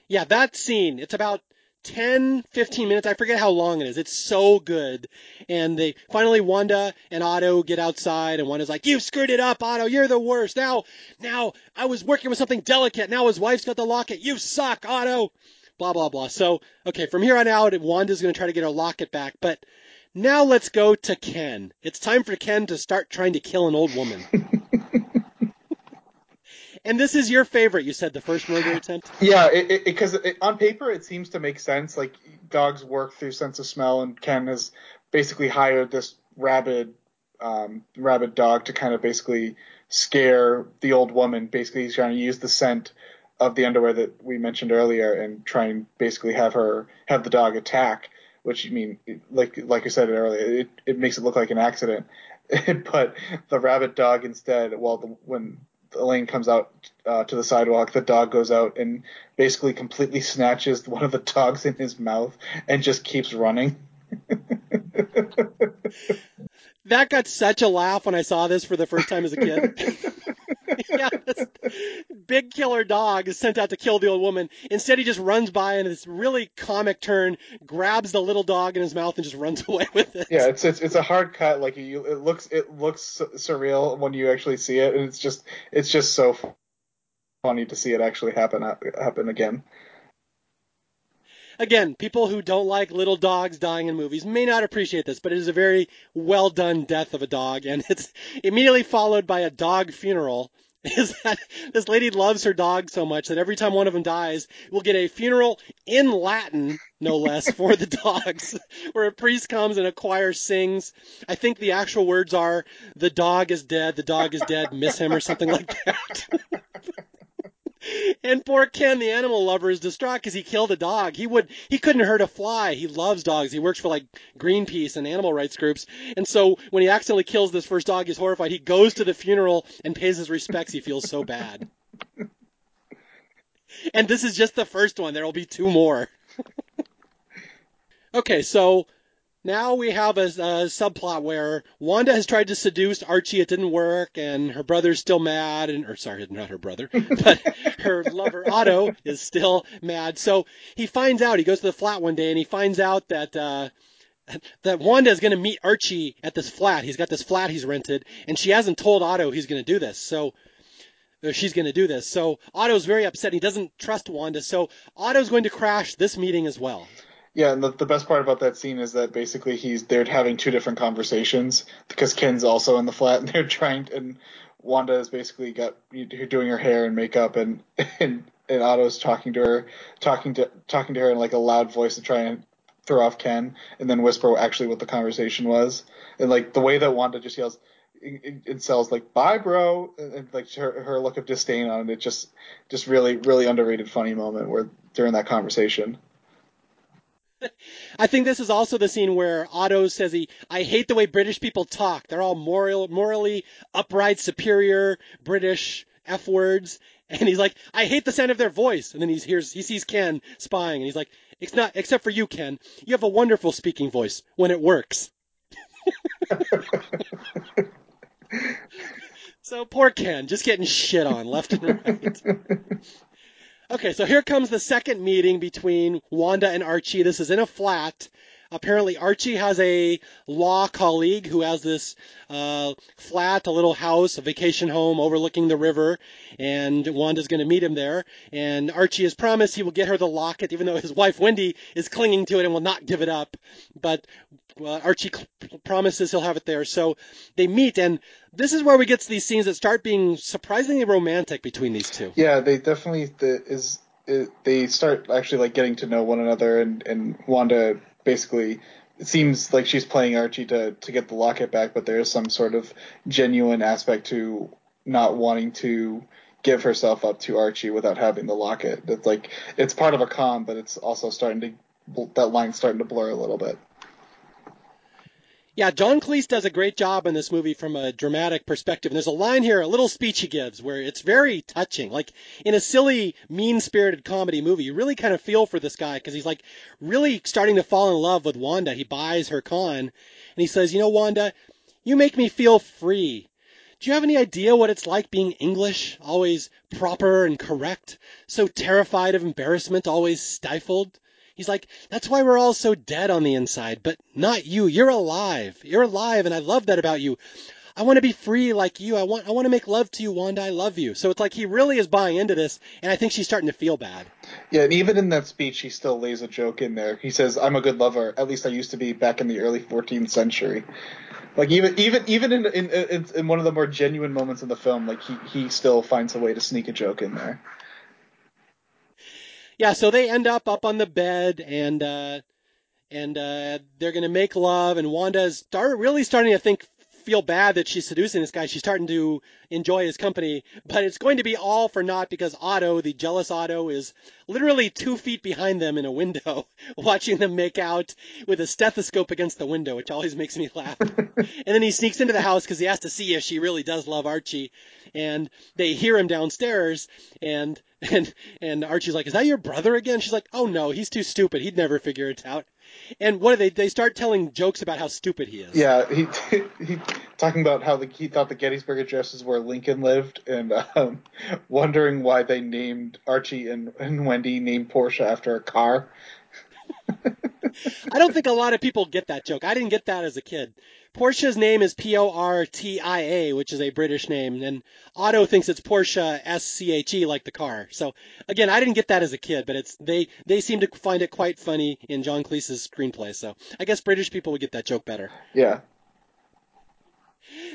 Yeah, that scene. It's about 10, 15 minutes. I forget how long it is. It's so good. And they finally Wanda and Otto get outside and Wanda's like, you screwed it up, Otto. You're the worst. Now, now I was working with something delicate. Now his wife's got the locket. You suck, Otto. Blah, blah, blah. So, okay, from here on out, Wanda's going to try to get her locket back. But now let's go to Ken. It's time for Ken to start trying to kill an old woman. [laughs] And this is your favorite, you said, the first murder attempt? Yeah, because on paper it seems to make sense. Like, dogs work through sense of smell, and Ken has basically hired this rabid, um, rabid dog to kind of basically scare the old woman. Basically, he's trying to use the scent of the underwear that we mentioned earlier and try and basically have her, have the dog attack. Which, I mean, like like I said earlier, it, it makes it look like an accident. [laughs] but the rabbit dog instead, well, the, when Elaine comes out uh, to the sidewalk. The dog goes out and basically completely snatches one of the dogs in his mouth and just keeps running. [laughs] that got such a laugh when I saw this for the first time as a kid. [laughs] [laughs] yeah, this big killer dog is sent out to kill the old woman. Instead, he just runs by and this really comic turn, grabs the little dog in his mouth and just runs [laughs] away with it. Yeah, it's it's, it's a hard cut. Like you, it looks it looks surreal when you actually see it, and it's just it's just so funny to see it actually happen uh, happen again. Again, people who don't like little dogs dying in movies may not appreciate this, but it is a very well done death of a dog, and it's immediately followed by a dog funeral [laughs] is that this lady loves her dog so much that every time one of them dies, we'll get a funeral in Latin, no less, [laughs] for the dogs, [laughs] where a priest comes and a choir sings. I think the actual words are, the dog is dead, the dog is dead, miss him, or something like that. [laughs] and poor Ken, the animal lover, is distraught because he killed a dog. He would, he couldn't hurt a fly. He loves dogs. He works for like Greenpeace and animal rights groups. And so when he accidentally kills this first dog, he's horrified. He goes to the funeral and pays his respects. He feels so bad. and this is just the first one. There will be two more. [laughs] okay, so now we have a, a, subplot where Wanda has tried to seduce Archie. It didn't work, and her brother's still mad. And or sorry, not her brother, [laughs] but her lover Otto is still mad. So he finds out. He goes to the flat one day, and he finds out that. Uh, that Wanda is going to meet Archie at this flat. He's got this flat he's rented, and she hasn't told Otto he's going to do this. So she's going to do this. So Otto's very upset. He doesn't trust Wanda. So Otto's going to crash this meeting as well. Yeah, and the, the best part about that scene is that basically he's they're having two different conversations because Ken's also in the flat and [laughs] they're trying to, and Wanda has basically got doing her hair and makeup and [laughs] and and Otto's talking to her, talking to talking to her in like a loud voice to try and throw off Ken, and then whisper actually what the conversation was, and like the way that Wanda just yells. It, sells like bye bro and, like her, her look of disdain on it just just really really underrated funny moment where during that conversation I think this is also the scene where Otto says he, I hate the way British people talk. They're all moral, morally upright, superior British F words. [laughs] And he's like, I hate the sound of their voice. And then he hears, he sees Ken spying and he's like, it's not, except for you, Ken. You have a wonderful speaking voice when it works. [laughs] so poor Ken, just getting shit on left and right. [laughs] Okay, so here comes the second meeting between Wanda and Archie. This is in a flat. Apparently, Archie has a law colleague who has this uh, flat, a little house, a vacation home overlooking the river, and Wanda's going to meet him there. And Archie has promised he will get her the locket, even though his wife Wendy is clinging to it and will not give it up. But uh, Archie promises he'll have it there. So they meet, and this is where we get to these scenes that start being surprisingly romantic between these two. Yeah, they definitely the, is it, they start actually like getting to know one another, and and Wanda basically it seems like she's playing Archie to to get the locket back, but there is some sort of genuine aspect to not wanting to give herself up to Archie without having the locket. It's like it's part of a con, but it's also starting to that line's starting to blur a little bit. Yeah, John Cleese does a great job in this movie from a dramatic perspective. And there's a line here, a little speech he gives, where it's very touching. Like in a silly, mean-spirited comedy movie, you really kind of feel for this guy because he's like really starting to fall in love with Wanda. He buys her con, and he says, "You know, Wanda, you make me feel free. Do you have any idea what it's like being English, always proper and correct, so terrified of embarrassment, always stifled?" He's like, that's why we're all so dead on the inside, but not you. You're alive. You're alive, and I love that about you. I want to be free like you. I want I want to make love to you, Wanda. I love you. So it's like he really is buying into this, and I think she's starting to feel bad. Yeah, and even in that speech, he still lays a joke in there. He says, "I'm a good lover. At least I used to be back in the early 14th century." Like even even even in in, in, in one of the more genuine moments in the film, like he he still finds a way to sneak a joke in there. Yeah, so they end up up on the bed and uh, and uh, they're gonna make love, and Wanda's start really starting to think feel bad that she's seducing this guy. She's starting to enjoy his company, but it's going to be all for naught because Otto, the jealous Otto, is literally two feet behind them in a window, [laughs] watching them make out with a stethoscope against the window, which always makes me laugh. [laughs] and then he sneaks into the house because he has to see if she really does love Archie, and they hear him downstairs, and [laughs] and and Archie's like, "Is that your brother again?" She's like, "Oh no, he's too stupid. He'd never figure it out." And what do they? They start telling jokes about how stupid he is. Yeah, he [laughs] he talking about how the, he thought the Gettysburg Address is where Lincoln lived, and um, wondering why they named Archie and, and Wendy named Portia after a car. I don't think a lot of people get that joke. I didn't get that as a kid. Portia's name is P O R T I A, which is a British name, and Otto thinks it's Portia S C H E, like the car. So again, I didn't get that as a kid, but it's they they seem to find it quite funny in John Cleese's screenplay. So I guess British people would get that joke better. Yeah.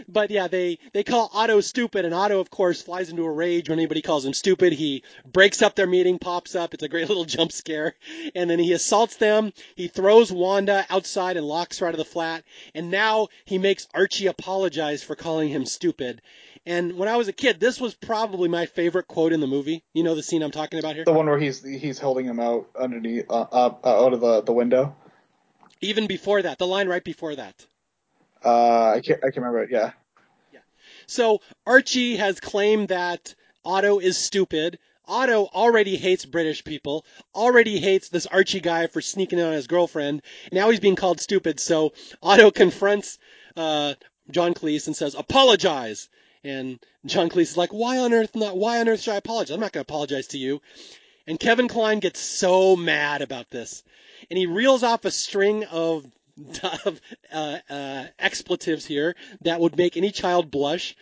But yeah, they, they call Otto stupid, and Otto, of course, flies into a rage when anybody calls him stupid. He breaks up their meeting, pops up. It's a great [laughs] little jump scare. And then he assaults them. He throws Wanda outside and locks her out of the flat. And now he makes Archie apologize for calling him stupid. And when I was a kid, this was probably my favorite quote in the movie. You know the scene I'm talking about here? The one where he's he's holding him out underneath, uh, uh, out of the, the window. Even before that, the line right before that. Uh, I can't I can remember it. Yeah. Yeah. So Archie has claimed that Otto is stupid. Otto already hates British people, already hates this Archie guy for sneaking in on his girlfriend. Now he's being called stupid. So Otto confronts uh, John Cleese and says, "Apologize." And John Cleese is like, "Why on earth not? Why on earth should I apologize? I'm not going to apologize to you." And Kevin Kline gets so mad about this, and he reels off a string of of uh, uh, expletives here that would make any child blush,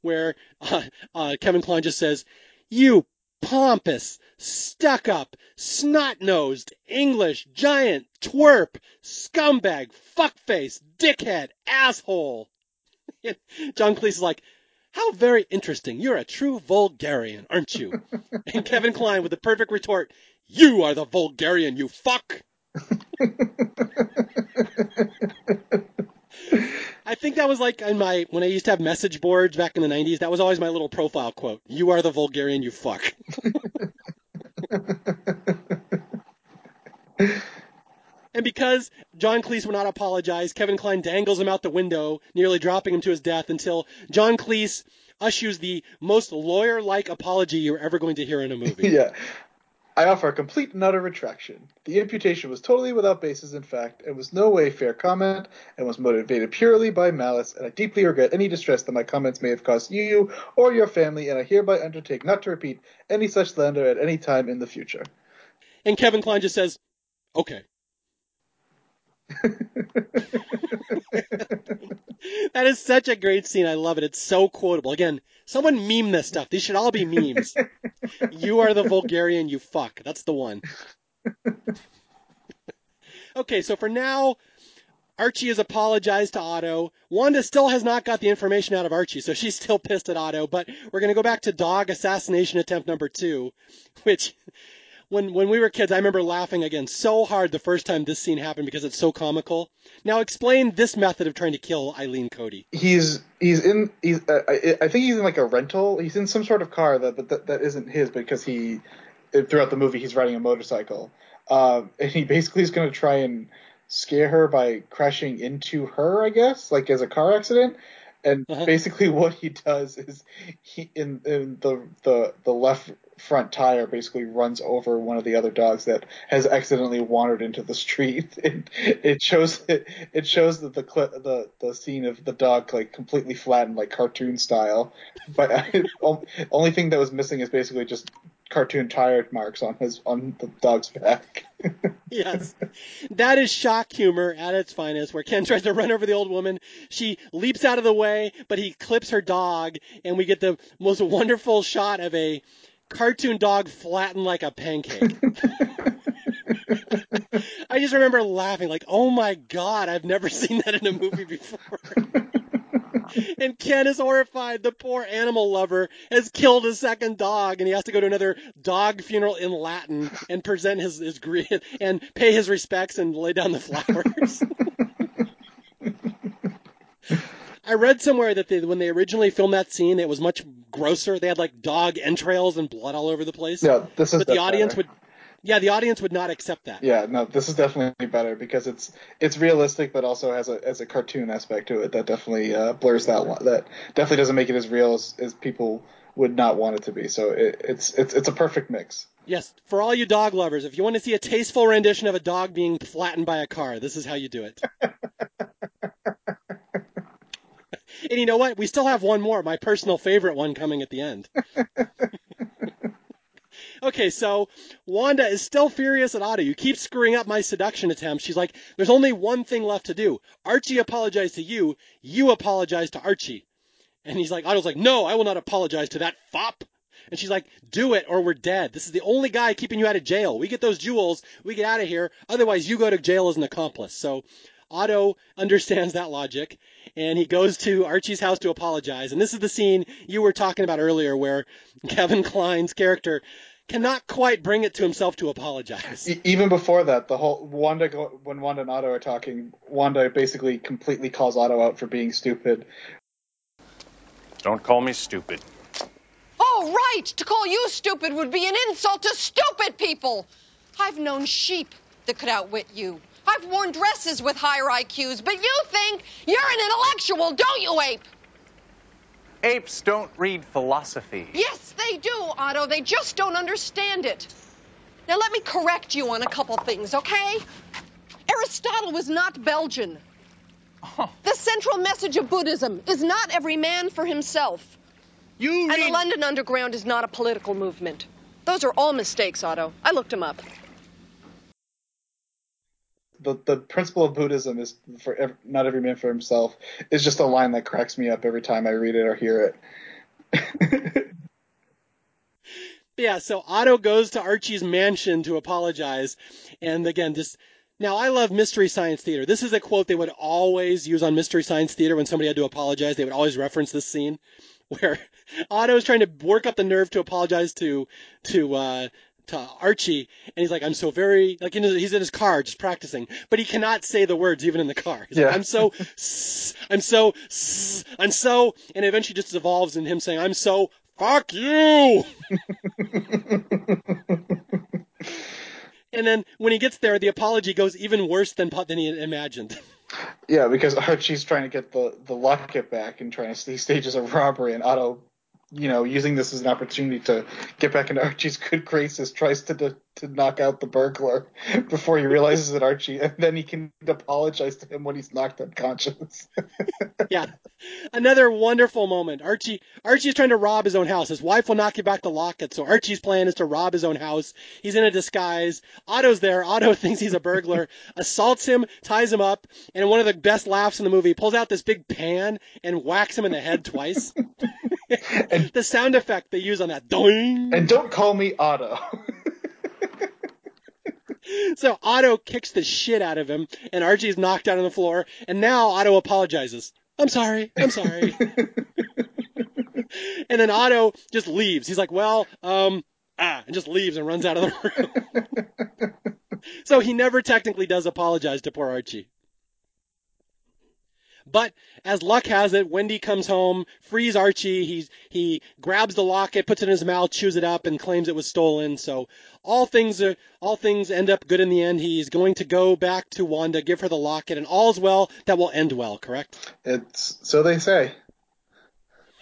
where uh, uh, Kevin Kline just says, "You pompous, stuck up, snot nosed, English giant, twerp, scumbag, fuckface, dickhead, asshole." [laughs] John Cleese is like, how very interesting. You're a true vulgarian, aren't you? and Kevin Kline with the perfect retort, You are the vulgarian, you fuck! I think that was like in my when I used to have message boards back in the '90s. That was always my little profile quote. You are the vulgarian, you fuck. and because John Cleese would not apologize, Kevin Kline dangles him out the window, nearly dropping him to his death until John Cleese ushers the most lawyer-like apology you're ever going to hear in a movie. [laughs] yeah. I offer a complete and utter retraction. The imputation was totally without basis in fact, and was no way fair comment, and was motivated purely by malice, and I deeply regret any distress that my comments may have caused you or your family, and I hereby undertake not to repeat any such slander at any time in the future. And Kevin Kline just says, okay. [laughs] that is such a great scene. I love it. It's so quotable. Again, someone meme this stuff. These should all be memes. you are the vulgarian, you fuck. That's the one. okay, so for now, Archie has apologized to Otto. Wanda still has not got the information out of Archie, so she's still pissed at Otto. But we're going to go back to dog assassination attempt number two, which when when we were kids, I remember laughing again so hard the first time this scene happened because it's so comical. Now explain this method of trying to kill Eileen Coady. He's he's in he's uh, I, I think he's in like a rental. He's in some sort of car that that, that isn't his because he throughout the movie he's riding a motorcycle. Um, and he basically is going to try and scare her by crashing into her, I guess, like as a car accident. And uh-huh. basically, what he does is he in, in the the the left front tire basically runs over one of the other dogs that has accidentally wandered into the street. [laughs] It, it shows it, it shows that the clip the the scene of the dog like completely flattened like cartoon style. But [laughs] I, only thing that was missing is basically just cartoon tire marks on his on the dog's back. [laughs] yes. That is shock humor at its finest, where Ken tries to run over the old woman. She leaps out of the way, but he clips her dog, and we get the most wonderful shot of a cartoon dog flattened like a pancake. [laughs] [laughs] I just remember laughing, like, oh my god, I've never [laughs] seen that in a movie before. and Ken is horrified. The poor animal lover has killed a second dog, and he has to go to another dog funeral in Latin and present his his grief and pay his respects and lay down the flowers. I read somewhere that they, when they originally filmed that scene, it was much grosser. They had like dog entrails and blood all over the place. Yeah, this is but the better. audience would yeah, the audience would not accept that. Yeah, no, this is definitely better because it's it's realistic, but also has a as a cartoon aspect to it that definitely uh, blurs that one. That definitely doesn't make it as real as, as people would not want it to be. So it, it's it's it's a perfect mix. Yes, for all you dog lovers, if you want to see a tasteful rendition of a dog being flattened by a car, this is how you do it. [laughs] and you know what? We still have one more, my personal favorite one coming at the end. [laughs] Okay, so Wanda is still furious at Otto. You keep screwing up my seduction attempts. She's like, there's only one thing left to do. Archie apologized to you. You apologize to Archie. And he's like, Otto's like, no, I will not apologize to that fop. And she's like, do it or we're dead. This is the only guy keeping you out of jail. We get those jewels. We get out of here. Otherwise, you go to jail as an accomplice. So Otto understands that logic and he goes to Archie's house to apologize. And this is the scene you were talking about earlier where Kevin Kline's character cannot quite bring it to himself to apologize. Even before that, the whole Wanda when Wanda and Otto are talking, Wanda basically completely calls Otto out for being stupid. Don't call me stupid. Oh, right! To call you stupid would be an insult to stupid people! I've known sheep that could outwit you. I've worn dresses with higher IQs, but you think you're an intellectual, don't you, Ape? Apes don't read philosophy. Yes, they do, Otto. They just don't understand it. Now, let me correct you on a couple things, okay? Aristotle was not Belgian. Oh. The central message of Buddhism is not every man for himself. You And the London Underground is not a political movement. Those are all mistakes, Otto. I looked them up. The the principle of Buddhism is for not every man for himself is just a line that cracks me up every time I read it or hear it. [laughs] Yeah, so Otto goes to Archie's mansion to apologize. And again, just now I love Mystery Science Theater. This is a quote they would always use on Mystery Science Theater when somebody had to apologize. They would always reference this scene [laughs] where Otto is trying to work up the nerve to apologize to to uh to Archie, and he's like, "I'm so very like in his, he's in his car just practicing, but he cannot say the words even in the car. He's like, Yeah. I'm so, [laughs] I'm so, I'm so, and it eventually just evolves in him saying, "I'm so fuck you." [laughs] And then when he gets there, the apology goes even worse than than he imagined. [laughs] yeah, because Archie's trying to get the the locket back and trying to he stages a robbery, and Otto, you know, using this as an opportunity to get back into Archie's good graces, tries to to, to knock out the burglar [laughs] before he realizes that Archie, and then he can apologize to him when he's knocked unconscious. [laughs] yeah, another wonderful moment. Archie Archie is trying to rob his own house. His wife will not give back the locket, so Archie's plan is to rob his own house. He's in a disguise. Otto's there. Otto [laughs] thinks he's a burglar, assaults him, ties him up, and one of the best laughs in the movie pulls out this big pan and whacks him in the head twice. and, the sound effect they use on that doing. and don't call me Otto. So Otto kicks the shit out of him, and Archie's knocked out on the floor, and now Otto apologizes. I'm sorry, I'm sorry. [laughs] and then Otto just leaves. He's like, well, um, ah, and just leaves and runs out of the room. [laughs] so he never technically does apologize to poor Archie. But as luck has it, Wendy comes home, frees Archie. He's, he grabs the locket, puts it in his mouth, chews it up, and claims it was stolen. So all things are, all things end up good in the end. He's going to go back to Wanda, give her the locket, and all's well that will end well. Correct? it's so they say.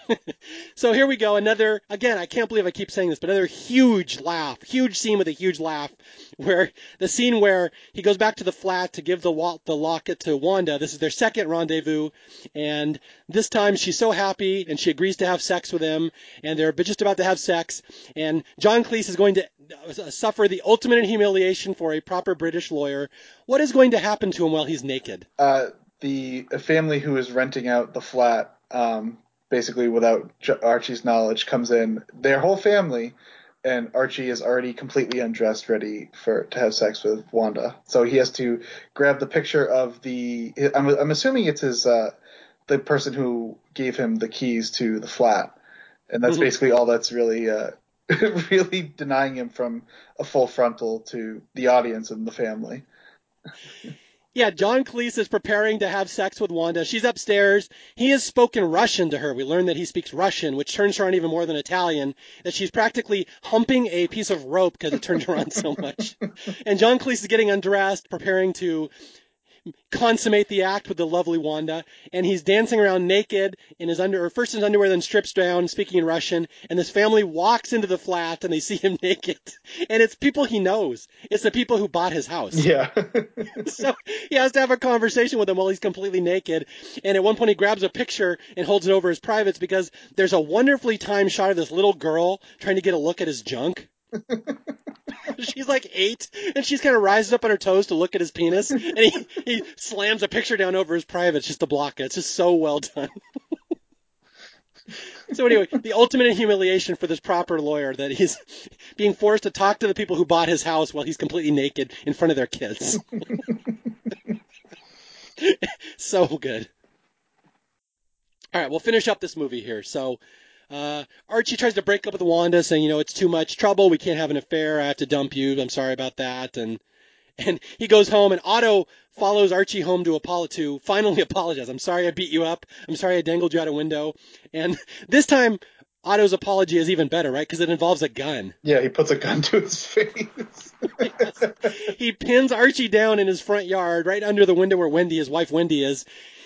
[laughs] so here we go. Another, again, I can't believe I keep saying this, but another huge laugh, huge scene with a huge laugh, [laughs] where the scene where he goes back to the flat to give the the locket to Wanda. This is their second rendezvous, and this time she's so happy and she agrees to have sex with him, and they're just about to have sex, and John Cleese is going to uh, suffer the ultimate humiliation for a proper British lawyer. What is going to happen to him while he's naked? Uh, the family who is renting out the flat, um, basically without Archie's knowledge, comes in. Their whole family, and Archie is already completely undressed, ready for to have sex with Wanda. So he has to grab the picture of the. I'm, I'm assuming it's his uh, the person who gave him the keys to the flat, and that's Mhm. basically all that's really. Uh, [laughs] really denying him from a full frontal to the audience and the family. [laughs] Yeah, John Cleese is preparing to have sex with Wanda. She's upstairs. He has spoken Russian to her. We learn that he speaks Russian, which turns her on even more than Italian. That she's practically humping a piece of rope because it turns her on so much. [laughs] And John Cleese is getting undressed, preparing to consummate the act with the lovely Wanda, and he's dancing around naked in his under, or first in his underwear, then strips down, speaking in Russian. And this family walks into the flat, and they see him [laughs] naked, and it's people he knows. It's the people who bought his house Yeah. [laughs] so he has to have a conversation with them while he's completely naked. And at one point, he grabs a picture and holds it over his privates because there's a wonderfully timed shot of this little girl trying to get a look at his junk. [laughs] [laughs] she's like eight, and she's kind of rises up on her toes to look at his penis, and he, he slams a picture down over his privates just to block it. It's just so well done. [laughs] So anyway, the ultimate humiliation for this proper lawyer that he's being forced to talk to the people who bought his house while he's completely naked in front of their kids. [laughs] so good. All right, we'll finish up this movie here. So uh, Archie tries to break up with Wanda, saying, you know, it's too much trouble. We can't have an affair. I have to dump you. I'm sorry about that. And and he goes home, and Otto follows Archie home to Apollo to finally [laughs] apologize. I'm sorry I beat you up. I'm sorry I dangled you out a window. And [laughs] this time, Otto's apology is even better, right? Because it involves a gun. Yeah, he puts a gun to his [laughs] face. He pins Archie down in his front yard, right under the window where Wendy, his wife Wendy, is.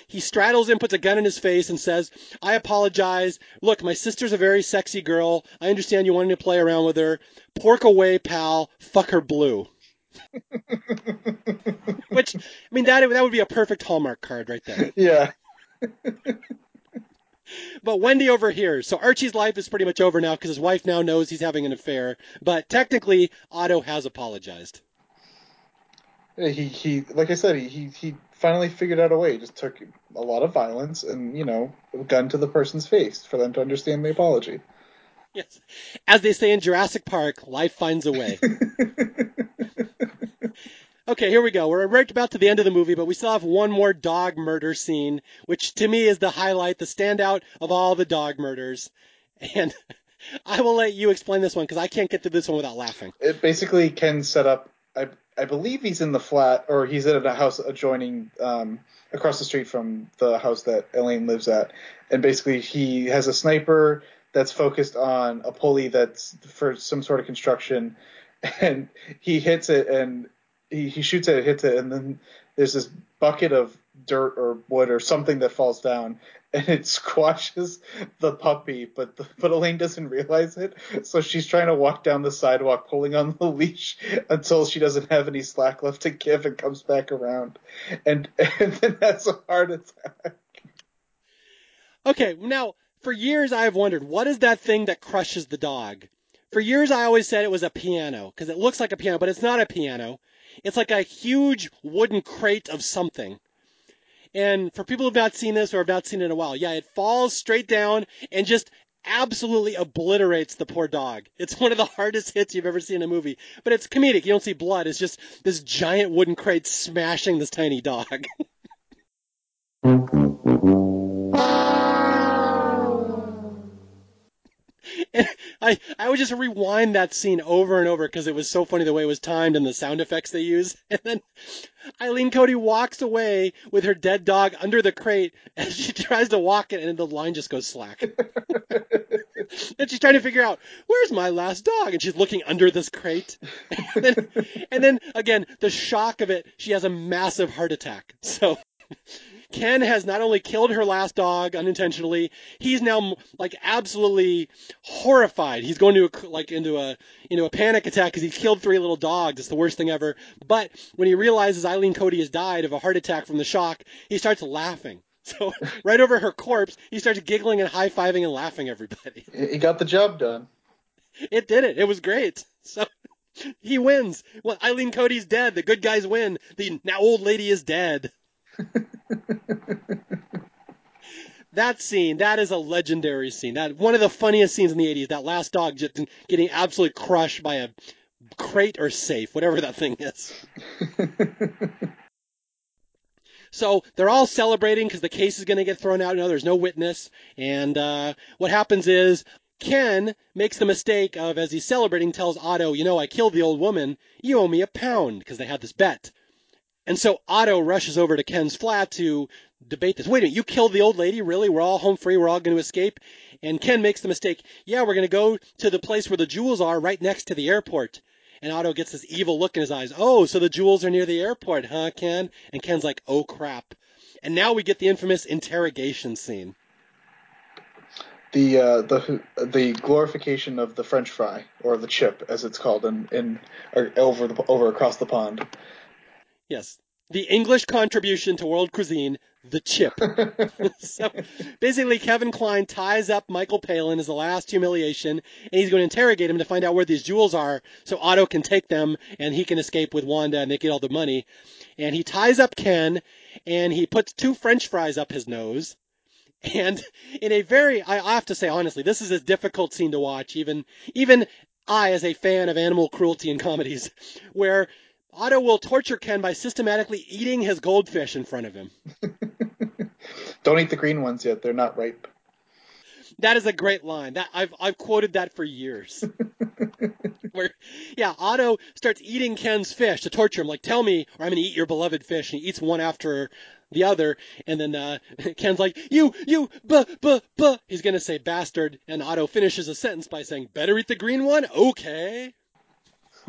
He straddles him, puts a gun in his face, and says, I apologize. Look, my sister's a very sexy girl. I understand you wanted to play around with her. Pork away, pal. Fuck her blue. [laughs] Which, I mean, that, that would be a perfect Hallmark card right there. [laughs] yeah. [laughs] But Wendy overhears. So Archie's life is pretty much over now because his wife now knows he's having an affair. But technically, Otto has apologized. He he like I said, he he, he finally figured out a way. He just took a lot of violence and, you know, a gun to the person's face for them to understand the apology. Yes. As they say in Jurassic Park, life finds a way. [laughs] okay, here we go. We're right about to the end of the movie, but we still have one more dog murder scene, which to me is the highlight, the standout of all the dog murders. And [laughs] I will let you explain this one because I can't get through this one without laughing. It basically Ken set up I I believe he's in the flat or he's at a house adjoining um across the street from the house that Elaine lives at. And basically he has a sniper that's focused on a pulley that's for some sort of construction [laughs] and he hits it and he, he shoots it, hits it, and then there's this bucket of dirt or wood or something that falls down [laughs] and it squashes the puppy, but the, but Elaine doesn't realize it, so she's trying to walk down the sidewalk pulling on the [laughs] leash until she doesn't have any slack left to give and comes back around, and [laughs] and then that's a heart attack. Okay, now, for years I have wondered, what is that thing that crushes the dog? For years I always said it was a piano, because it looks like a piano, but it's not a piano. It's like a huge wooden crate of something. And for people who have not seen this or have not seen it in a while, yeah, it falls straight down and just absolutely obliterates the poor dog. It's one of the [laughs] hardest hits you've ever seen in a movie. But it's comedic. You don't see blood. It's just this giant wooden crate smashing this tiny dog. [laughs] [laughs] I I would just rewind that scene over and over because it was so funny the way it was timed and the sound effects they used. [laughs] And then Eileen Coady walks away with her dead dog under the crate [laughs] and she tries to walk it and the line just goes slack. and she's trying to figure out where's my last dog and she's looking under this crate. And then, and then again the shock of it, she has a massive heart attack. So Ken has not only killed her last dog unintentionally, he's now like absolutely horrified. He's going to like into a into a panic attack because he's killed three little dogs. It's the worst thing ever. But when he realizes Eileen Coady has died of a heart attack from the shock, he starts laughing. [laughs] So right over her corpse, he starts giggling and high fiving and laughing everybody. He got the job done. It did it. It was great. So he wins. Well, Eileen Coady's dead. The good guys win. The now old lady is dead. [laughs] [laughs] that scene, that is a legendary scene. That one of the funniest scenes in the 80s. That last dog just getting absolutely crushed by a crate or safe, whatever that thing is. [laughs] So they're all celebrating because the case is going to get thrown out. No, there's no witness. And uh, what happens is Ken makes the mistake of, as he's celebrating, tells Otto, you know, I killed the old woman. You owe me a pound because they had this bet. And so Otto rushes over to Ken's flat to debate this. Wait a minute, you killed the old lady? Really? We're all home free. We're all going to escape. And Ken makes the mistake. Yeah, we're going to go to the place where the jewels are right next to the airport. And Otto gets this evil look in his eyes. Oh, so the jewels are near the airport, huh, Ken? And Ken's like, oh crap. And now we get the infamous interrogation scene. The uh, the the glorification of the French fry or the chip, as it's called, in in over the over across the pond. Yes, the English contribution to world cuisine, the chip. [laughs] [laughs] so basically, Kevin Kline ties up Michael Palin as the last humiliation, and he's going to interrogate him to find out where these jewels are so Otto can take them and he can escape with Wanda and they get all the money. And he ties up Ken and he puts two french fries up his nose. And in a very, I have to say honestly, this is a difficult scene to watch, even, even I as a fan of animal cruelty in comedies, where Otto will torture Ken by systematically eating his goldfish in front of him. [laughs] Don't eat the green ones yet; they're not ripe. That is a great line. That I've I've quoted that for years. [laughs] Where, yeah, Otto starts eating Ken's fish to torture him. Like, tell me, or I'm gonna eat your beloved fish. And he eats one after the other, and then uh, [laughs] Ken's like, you, you, buh, buh, buh. He's gonna say bastard, and Otto finishes a sentence by saying, better eat the green one, okay.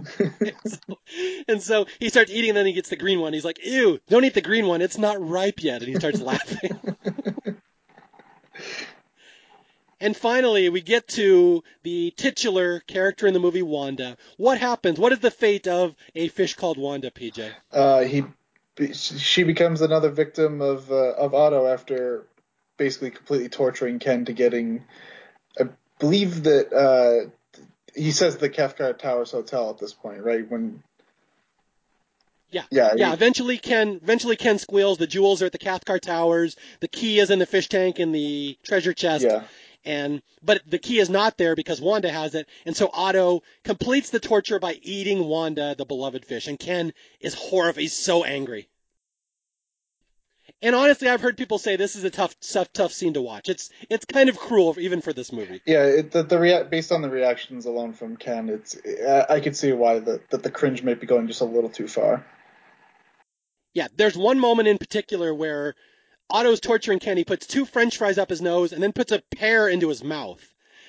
[laughs] and, so, he starts eating, and then he gets the green one. He's like, ew, don't eat the green one. It's not ripe yet. And he starts laughing. [laughs] and finally, we get to the titular character in the movie, Wanda. What happens? What is the fate of a fish called Wanda, PJ? Uh, he, she becomes another victim of uh, of Otto after basically completely torturing Ken to getting. I believe that uh, he says the Cathcart Towers Hotel at this point, right? When yeah, yeah, yeah. He, eventually, Ken eventually Ken squeals. The jewels are at the Cathcart Towers. The key is in the fish tank in the treasure chest. Yeah. And but the key is not there because Wanda has it, and so Otto completes the torture by eating Wanda, the beloved fish, and Ken is horrified. He's so angry. And honestly, I've heard people say this is a tough, tough, tough scene to watch. It's it's kind of cruel, even for this movie. Yeah, it, the, the rea- based on the reactions alone from Ken, it's I, I could see why the, that the cringe might be going just a little too far. Yeah, there's one moment in particular where Otto's torturing Ken. He puts two French fries up his nose and then puts a pear into his mouth.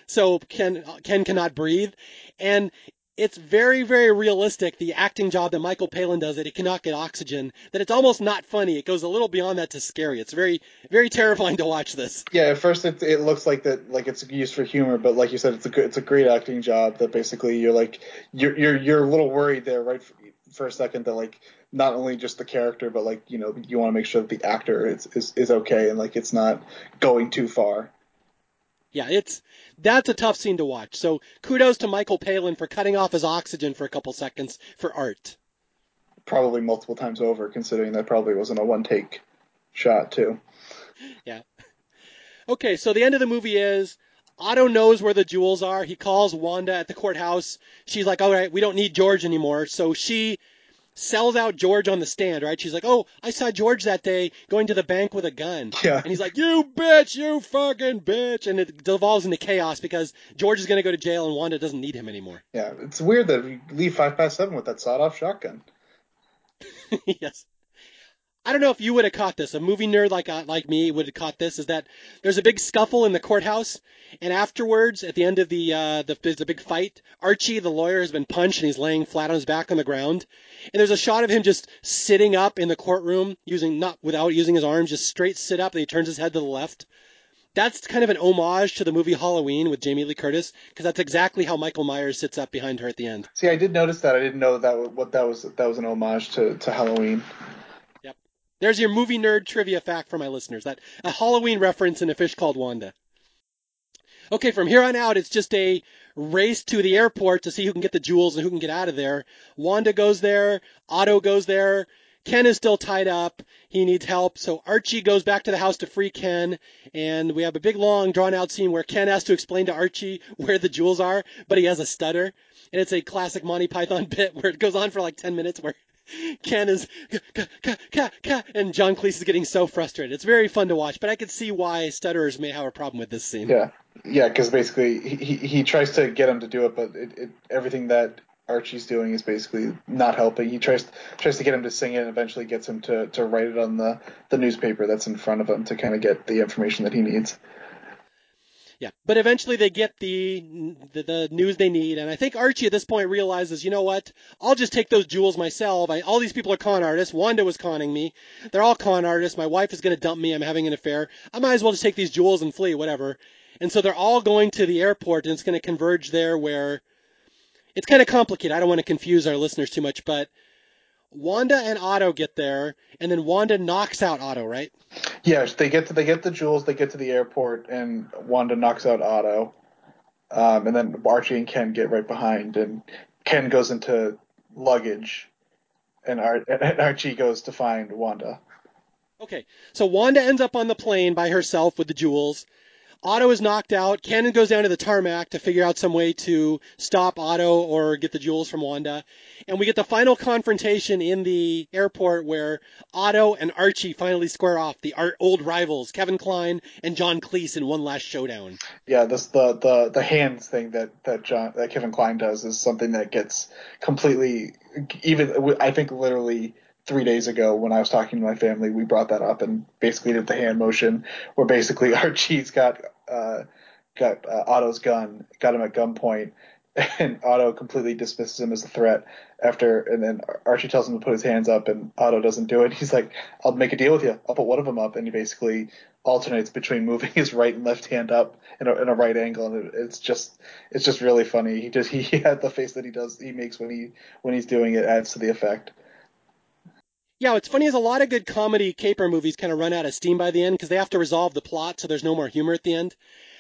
So Ken Ken cannot breathe, and it's very, very realistic, the acting job that Michael Palin does, that he cannot get oxygen, that it's almost not funny. It goes a little beyond that to scary. It's very, very terrifying to watch this. Yeah, at first it, it looks like that, like it's used for humor, but like you said, it's a good, it's a great acting job that basically you're like, you're, you're, you're a little worried there, right, for, for a second that like, not only just the character, but like, you know, you want to make sure that the actor is, is, is okay and like it's not going too far. Yeah, it's that's a tough scene to watch. So kudos to Michael Palin for cutting off his oxygen for a couple seconds for art. Probably multiple times over, considering that probably wasn't a one take shot too. Yeah. Okay, so the end of the movie is Otto knows where the jewels are. He calls Wanda at the courthouse. She's like, "All right, we don't need George anymore." So she sells out George on the stand, right? She's like, "Oh, I saw George that day going to the bank with a gun." Yeah. And he's like, "You bitch, you fucking bitch," and it devolves into chaos because George is going to go to jail and Wanda doesn't need him anymore. Yeah, it's weird that we leave five past seven with that sawed-off shotgun. [laughs] yes. I don't know if you would have caught this. A movie nerd like uh, like me would have caught this. Is that there's a big scuffle in the courthouse, and afterwards, at the end of the uh, the there's a big fight. Archie, the lawyer, has been punched and he's laying flat on his back on the ground. And there's a shot of him just sitting up in the courtroom, using not without using his arms, just straight sit up, and he turns his head to the left. That's kind of an homage to the movie Halloween with Jamie Lee Curtis, because that's exactly how Michael Myers sits up behind her at the end. See, I did notice that. I didn't know that was, what that was. That was an homage to, to Halloween. There's your movie nerd trivia fact for my listeners. That a Halloween reference in a fish called Wanda. Okay, from here on out, it's just a race to the airport to see who can get the jewels and who can get out of there. Wanda goes there. Otto goes there. Ken is still tied up. He needs help. So Archie goes back to the house to free Ken. And we have a big, long, drawn out scene where Ken has to explain to Archie [laughs] where the jewels are, but he has a stutter. And it's a classic Monty Python [laughs] bit where it goes on for like 10 minutes where Ken is and John Cleese is getting so frustrated. It's very fun to watch, but I could see why stutterers may have a problem with this scene. Yeah, yeah, because basically he, he tries to get him to do it, but it, it, everything that Archie's doing is basically not helping. He tries tries to get him to sing it, and eventually gets him to, to write it on the, the newspaper that's in front of him to kind of get the information that he needs. Yeah, but eventually they get the, the, the news they need, and I think Archie at this point realizes, you know what? I'll just take those jewels myself. I, all these people are con artists. Wanda was conning me. They're all con artists. My wife is going to dump me. I'm having an affair. I might as well just take these jewels and flee, whatever. And so they're all going to the airport, and it's going to converge there where it's kind of complicated. I don't want to confuse our listeners too much, but Wanda and Otto get there, and then Wanda knocks out Otto, right? Yes, they get to they get the jewels, they get to the airport, and Wanda knocks out Otto, um, and then Archie and Ken get right behind, and Ken goes into luggage, and, Ar- [laughs] and Archie goes to find Wanda. Okay, so Wanda ends up on the plane by herself with the jewels. Otto is knocked out. Cannon goes down to the tarmac to figure out some way to stop Otto or get the jewels from Wanda. And we get the final confrontation in the airport where Otto and Archie finally square off, the old rivals, Kevin Kline and John Cleese in one last showdown. Yeah, this the the the hands thing that that John that Kevin Kline does is something that gets completely even I think literally three days ago when I was talking to my family, we brought that up and basically did the hand motion where basically [laughs] Archie's got uh, got uh, Otto's gun, got him at gunpoint, [laughs] and Otto completely dismisses him as a threat after, and then Archie tells him to put his hands up, and Otto doesn't do it. [laughs] He's like, "I'll make a deal with you. I'll put one of them up," and he basically alternates between moving his right and left hand up in a, in a right angle, and it, it's just it's just really funny. He just he had the face that he does he makes when he when he's doing it adds to the effect. Yeah, what's funny is a lot of good comedy caper movies kind of run out of steam by the end because they have to resolve the plot, so there's no more humor at the end.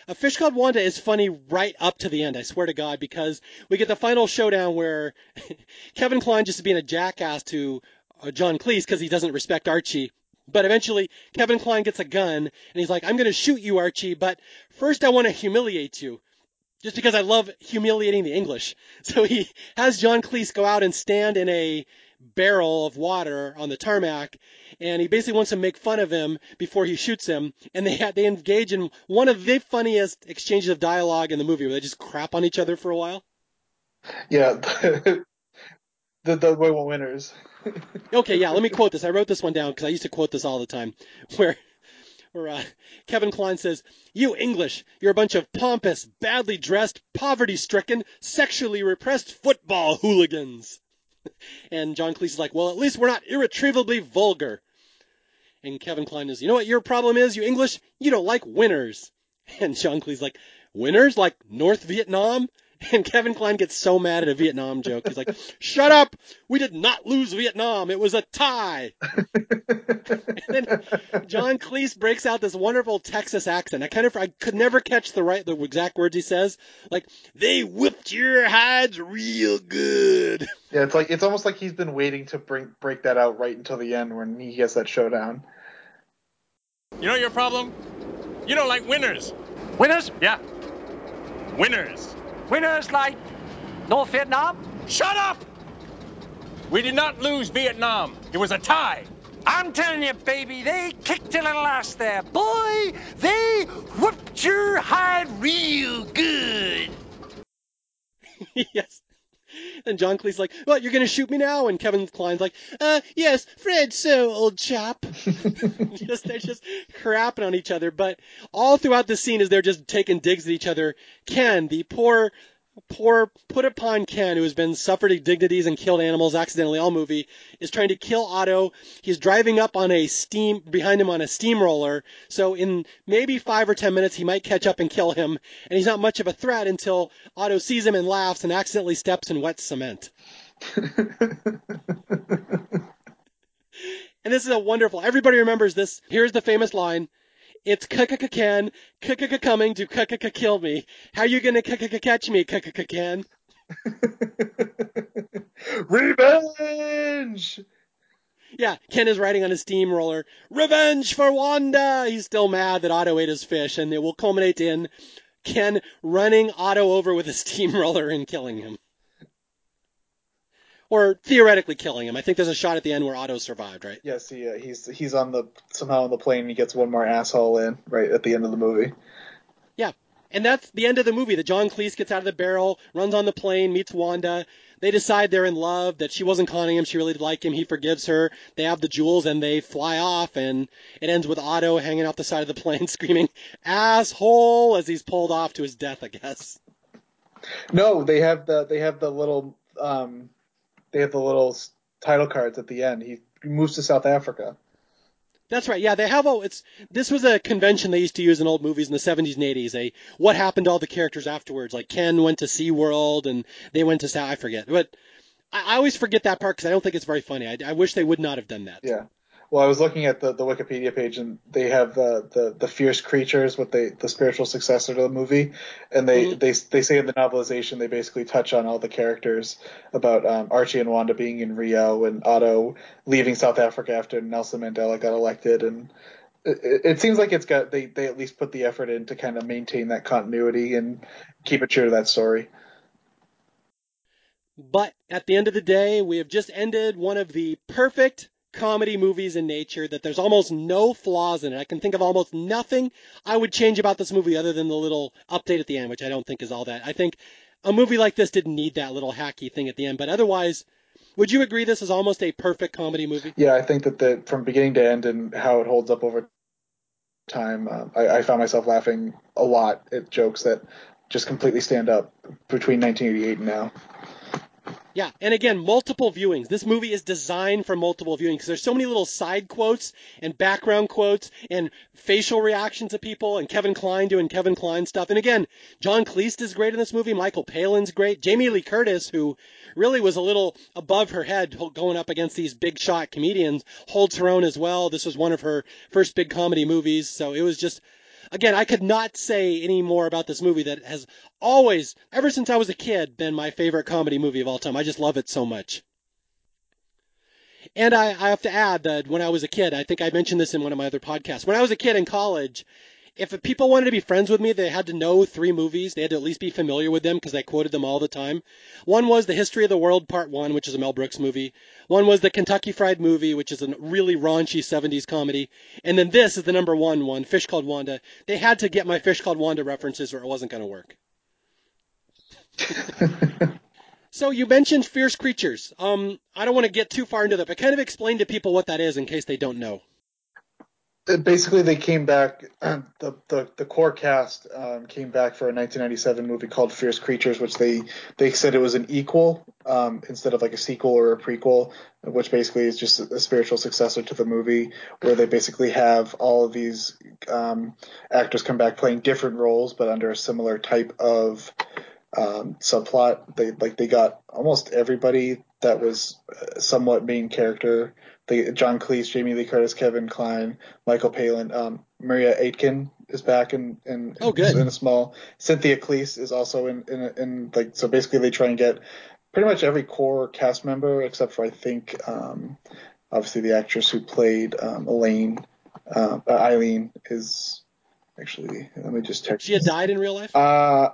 A Fish Called Wanda is funny right up to the end, I swear to God, because we get the final showdown where [laughs] Kevin Kline just is being a jackass to uh, John Cleese because he doesn't respect Archie. But eventually, Kevin Kline gets a gun and he's like, I'm going to shoot you, Archie, but first I want to humiliate you. Just because I love humiliating the English. [laughs] So he has John Cleese go out and stand in a barrel of water on the tarmac, and he basically wants to make fun of him before he shoots him. And they they engage in one of the funniest exchanges of dialogue in the movie, where they just crap on each other for a while. Yeah, [laughs] the the, the winners. [laughs] okay, yeah. Let me quote this. I wrote this one down because I used to quote this all the time. [laughs] Where where uh, Kevin Kline says, You English, you're a bunch of pompous, badly dressed, poverty stricken, sexually repressed football hooligans. [laughs] and John Cleese is like, Well, at least we're not irretrievably vulgar. And Kevin Kline is, You know what your problem is, you English? You don't like winners. [laughs] And John Cleese like, Winners? Like North Vietnam? And Kevin Kline gets so mad at a Vietnam joke. He's like, "Shut up! We did not lose Vietnam. It was a tie." [laughs] and then John Cleese breaks out this wonderful Texas accent. I kind of I could never catch the right the exact words he says. Like, "They whipped your hides real good." Yeah, it's like it's almost like he's been waiting to bring break that out right until the end when he gets that showdown. You know your problem? You don't like winners. Winners? Yeah. Winners. Winners like North Vietnam? Shut up! We did not lose Vietnam. It was a tie. I'm telling you, baby, they kicked a little ass there. Boy, they whooped your hide real good. [laughs] yes. And John Cleese's like, "What? You're gonna shoot me now?" And Kevin Kline's like, "Uh, yes, Fred, so old chap." [laughs] [laughs] just they're just crapping on each other. But all throughout the scene, as they're just taking digs at each other, Ken, the poor poor put upon Ken, who has been suffered indignities and killed animals accidentally all movie, is trying to kill Otto. He's driving up on a steam behind him on a steamroller. So in maybe five or ten minutes, he might catch up and kill him. And he's not much of a threat until Otto sees him and laughs and accidentally steps in wet cement. [laughs] And this is a wonderful. Everybody remembers this. Here's the famous line. It's Ken, coming to kill me. How you gonna catch me, Ken? [laughs] Revenge! Yeah, Ken is riding on a steamroller. Revenge for Wanda! He's still mad that Otto ate his fish, and it will culminate in Ken running Otto over with a [laughs] steamroller and killing him or theoretically killing him. I think there's a shot at the end where Otto survived, right? Yes, he, uh, he's he's on the somehow on the plane. and He gets one more asshole in right at the end of the movie. Yeah, and that's the end of the movie. That John Cleese gets out of the barrel, runs on the plane, meets Wanda. They decide they're in love. That she wasn't conning him. She really did like him. He forgives her. They have the jewels and they fly off. And it ends with Otto hanging off the side of the plane, [laughs] screaming "asshole" as he's pulled off to his death. I guess. No, they have the they have the little um, they have the little title cards at the end. He moves to South Africa. That's right. Yeah, they have all. It's this was a convention they used to use in old movies in the 70s and 80s. A what happened to all the characters afterwards? Like Ken went to SeaWorld and they went to South. I forget, but I, I always forget that part because I don't think it's very funny. I, I wish they would not have done that. Yeah. Well, I was looking at the, the Wikipedia page, and they have the, the, the fierce creatures, what they the spiritual successor to the movie, and they, mm-hmm. they they say in the novelization they basically touch on all the characters about um, Archie and Wanda being in Rio and Otto leaving South Africa after Nelson Mandela got elected, and it, it seems like it's got they they at least put the effort in to kind of maintain that continuity and keep it true to that story. But at the end of the day, we have just ended one of the perfect comedy movies in nature that there's almost no flaws in it. I can think of almost nothing I would change about this movie other than the little update at the end, which I don't think is all that. I think a movie like this didn't need that little hacky thing at the end, but otherwise, would you agree this is almost a perfect comedy movie? Yeah, I think that the from beginning to end and how it holds up over time, uh, I, I found myself laughing a lot at jokes that just completely stand up between 1988 and now. Yeah, and again, multiple viewings. This movie is designed for multiple viewings because there's so many little side quotes and background quotes and facial reactions of people and Kevin Kline doing Kevin Kline stuff. And again, John Cleese is great in this movie. Michael Palin's great. Jamie Lee Curtis, who really was a little above her head going up against these big shot comedians, holds her own as well. This was one of her first big comedy movies, so it was just again, I could not say any more about this movie that has always, ever since I was a kid, been my favorite comedy movie of all time. I just love it so much. And I, I have to add that when I was a kid, I think I mentioned this in one of my other podcasts. When I was a kid in college, if people wanted to be friends with me, they had to know three movies. They had to at least be familiar with them because I quoted them all the time. One was The History of the World Part 1, which is a Mel Brooks movie. One was The Kentucky Fried Movie, which is a really raunchy 70s comedy. And then this is the number one one, Fish Called Wanda. They had to get my Fish Called Wanda references or it wasn't going to work. [laughs] so you mentioned fierce creatures. Um, I don't want to get too far into that, but kind of explain to people what that is in case they don't know basically they came back [clears throat] the the, the core cast um, came back for a 1997 movie called Fierce Creatures which they they said it was an equal um, instead of like a sequel or a prequel which basically is just a spiritual successor to the movie where they basically have all of these um, actors come back playing different roles but under a similar type of um, subplot. They like they got almost everybody that was somewhat main character the John Cleese, Jamie Lee Curtis, Kevin Kline, Michael Palin, um, Maria Aitken is back in in, oh, good. in a small. Cynthia Cleese is also in, in in like so basically they try and get pretty much every core cast member except for I think um, obviously the actress who played um, Elaine uh, Eileen is actually let me just check. She had died in real life. Uh,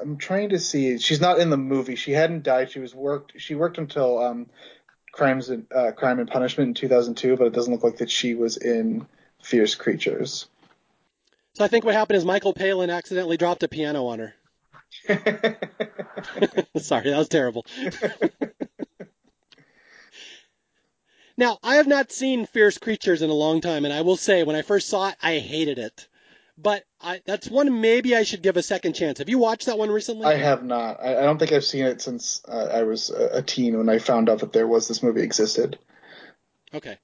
I'm trying to see. She's not in the movie. She hadn't died. She was worked. She worked until um, Crimes and uh, Crime and Punishment in 2002, but it doesn't look like that she was in Fierce Creatures. So I think what happened is Michael Palin accidentally dropped a piano on her. [laughs] Sorry, that was terrible. now, I have not seen Fierce Creatures in a long time, and I will say, when I first saw it, I hated it. But I, that's one maybe I should give a second chance. Have you watched that one recently? I have not. I, I don't think I've seen it since uh, I was a, teen when I found out that there was this movie existed. Okay.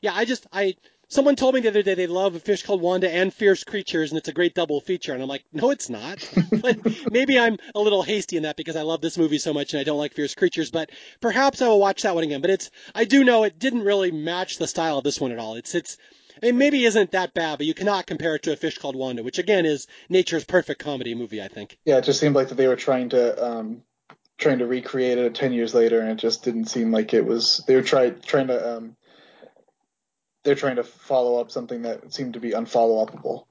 Yeah, I just I someone told me the other day they love a fish called Wanda and Fierce Creatures and it's a great double feature and I'm like, no, it's not. [laughs] but maybe I'm a little hasty in that because I love this movie so much and I don't like Fierce Creatures. But perhaps I will watch that one again. But it's I do know it didn't really match the style of this one at all. It's it's it maybe isn't that bad, but you cannot compare it to a fish called Wanda, which again is nature's perfect comedy movie, I think. Yeah, it just seemed like that they were trying to um, trying to recreate it ten years later, and it just didn't seem like it was. They were trying trying to um, they're trying to follow up something that seemed to be unfollow upable,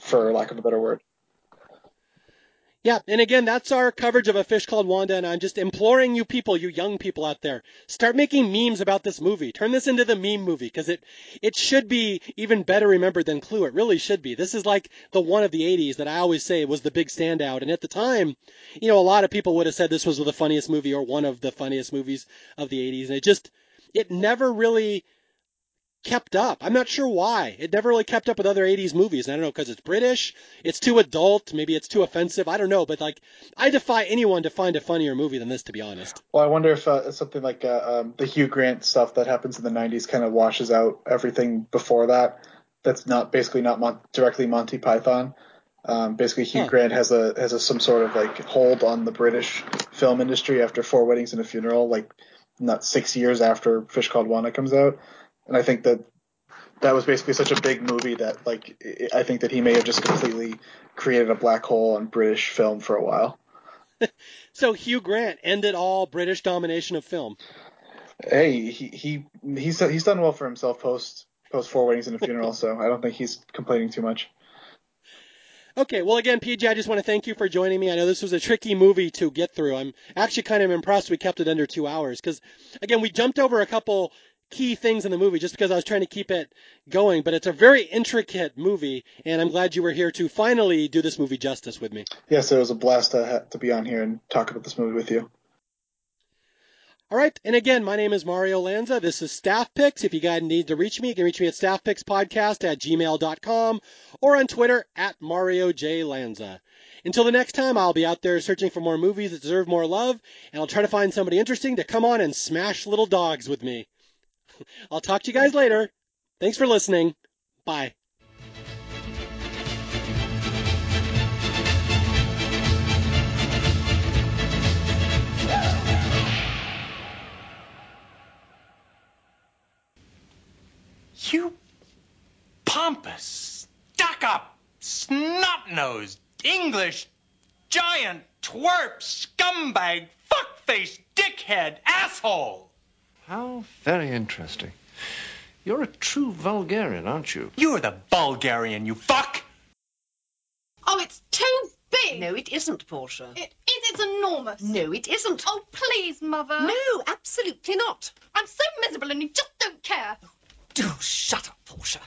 for lack of a better word. Yeah, and again, that's our coverage of a fish called Wanda, and I'm just imploring you people, you young people out there, start making memes about this movie. Turn this into the meme movie, because it it should be even better remembered than Clue. It really should be. This is like the one of the 80s that I always say was the big standout, and at the time, you know, a lot of people would have said this was the funniest movie or one of the funniest movies of the 80s, and it just it never really kept up. I'm not sure why. It never really kept up with other 80s movies. I don't know because it's British, it's too adult, maybe it's too offensive. I don't know, but like I defy anyone to find a funnier movie than this, to be honest. Well, I wonder if uh, something like uh, um, the Hugh Grant stuff that happens in the '90s kind of washes out everything before that. That's not basically not Mon- directly Monty Python. Um, basically, Hugh Huh. Grant has a has a, some sort of like hold on the British film industry after Four Weddings and a Funeral, like not six years after Fish Called Wanda comes out, and I think that that was basically such a big movie that like I I think that he may have just completely created a black hole on British film for a while. [laughs] So Hugh Grant ended all British domination of film. Hey, he he he's he's done well for himself post post Four Weddings and a Funeral, so I don't think he's complaining too much. Okay, well, again, PJ, I just want to thank you for joining me. I know this was a tricky movie to get through. I'm actually kind of impressed we kept it under two hours because, again, we jumped over a couple key things in the movie just because I was trying to keep it going. But it's a very intricate movie, and I'm glad you were here to finally do this movie justice with me. Yes, it was a blast to to be on here and talk about this movie with you. All right, and again, my name is Mario Lanza. This is Staff Picks. If you guys need to reach me, you can reach me at staffpickspodcast at gmail.com or on Twitter at Mario J. Lanza. Until the next time, I'll be out there searching for more movies that deserve more love, and I'll try to find somebody interesting to come on and smash little dogs with me. [laughs] I'll talk to you guys later. Thanks for listening. Bye. You pompous, stuck up, snot nosed, English giant, twerp, scumbag, fuckface, dickhead, asshole! How very interesting. You're a true vulgarian, aren't you? You're the vulgarian, you fuck! Oh, it's too big. No, it isn't, Portia. It is. It's enormous. No, it isn't. Oh, please, Mother. No, absolutely not. I'm so miserable and you just don't care. Oh, do shut up, Portia.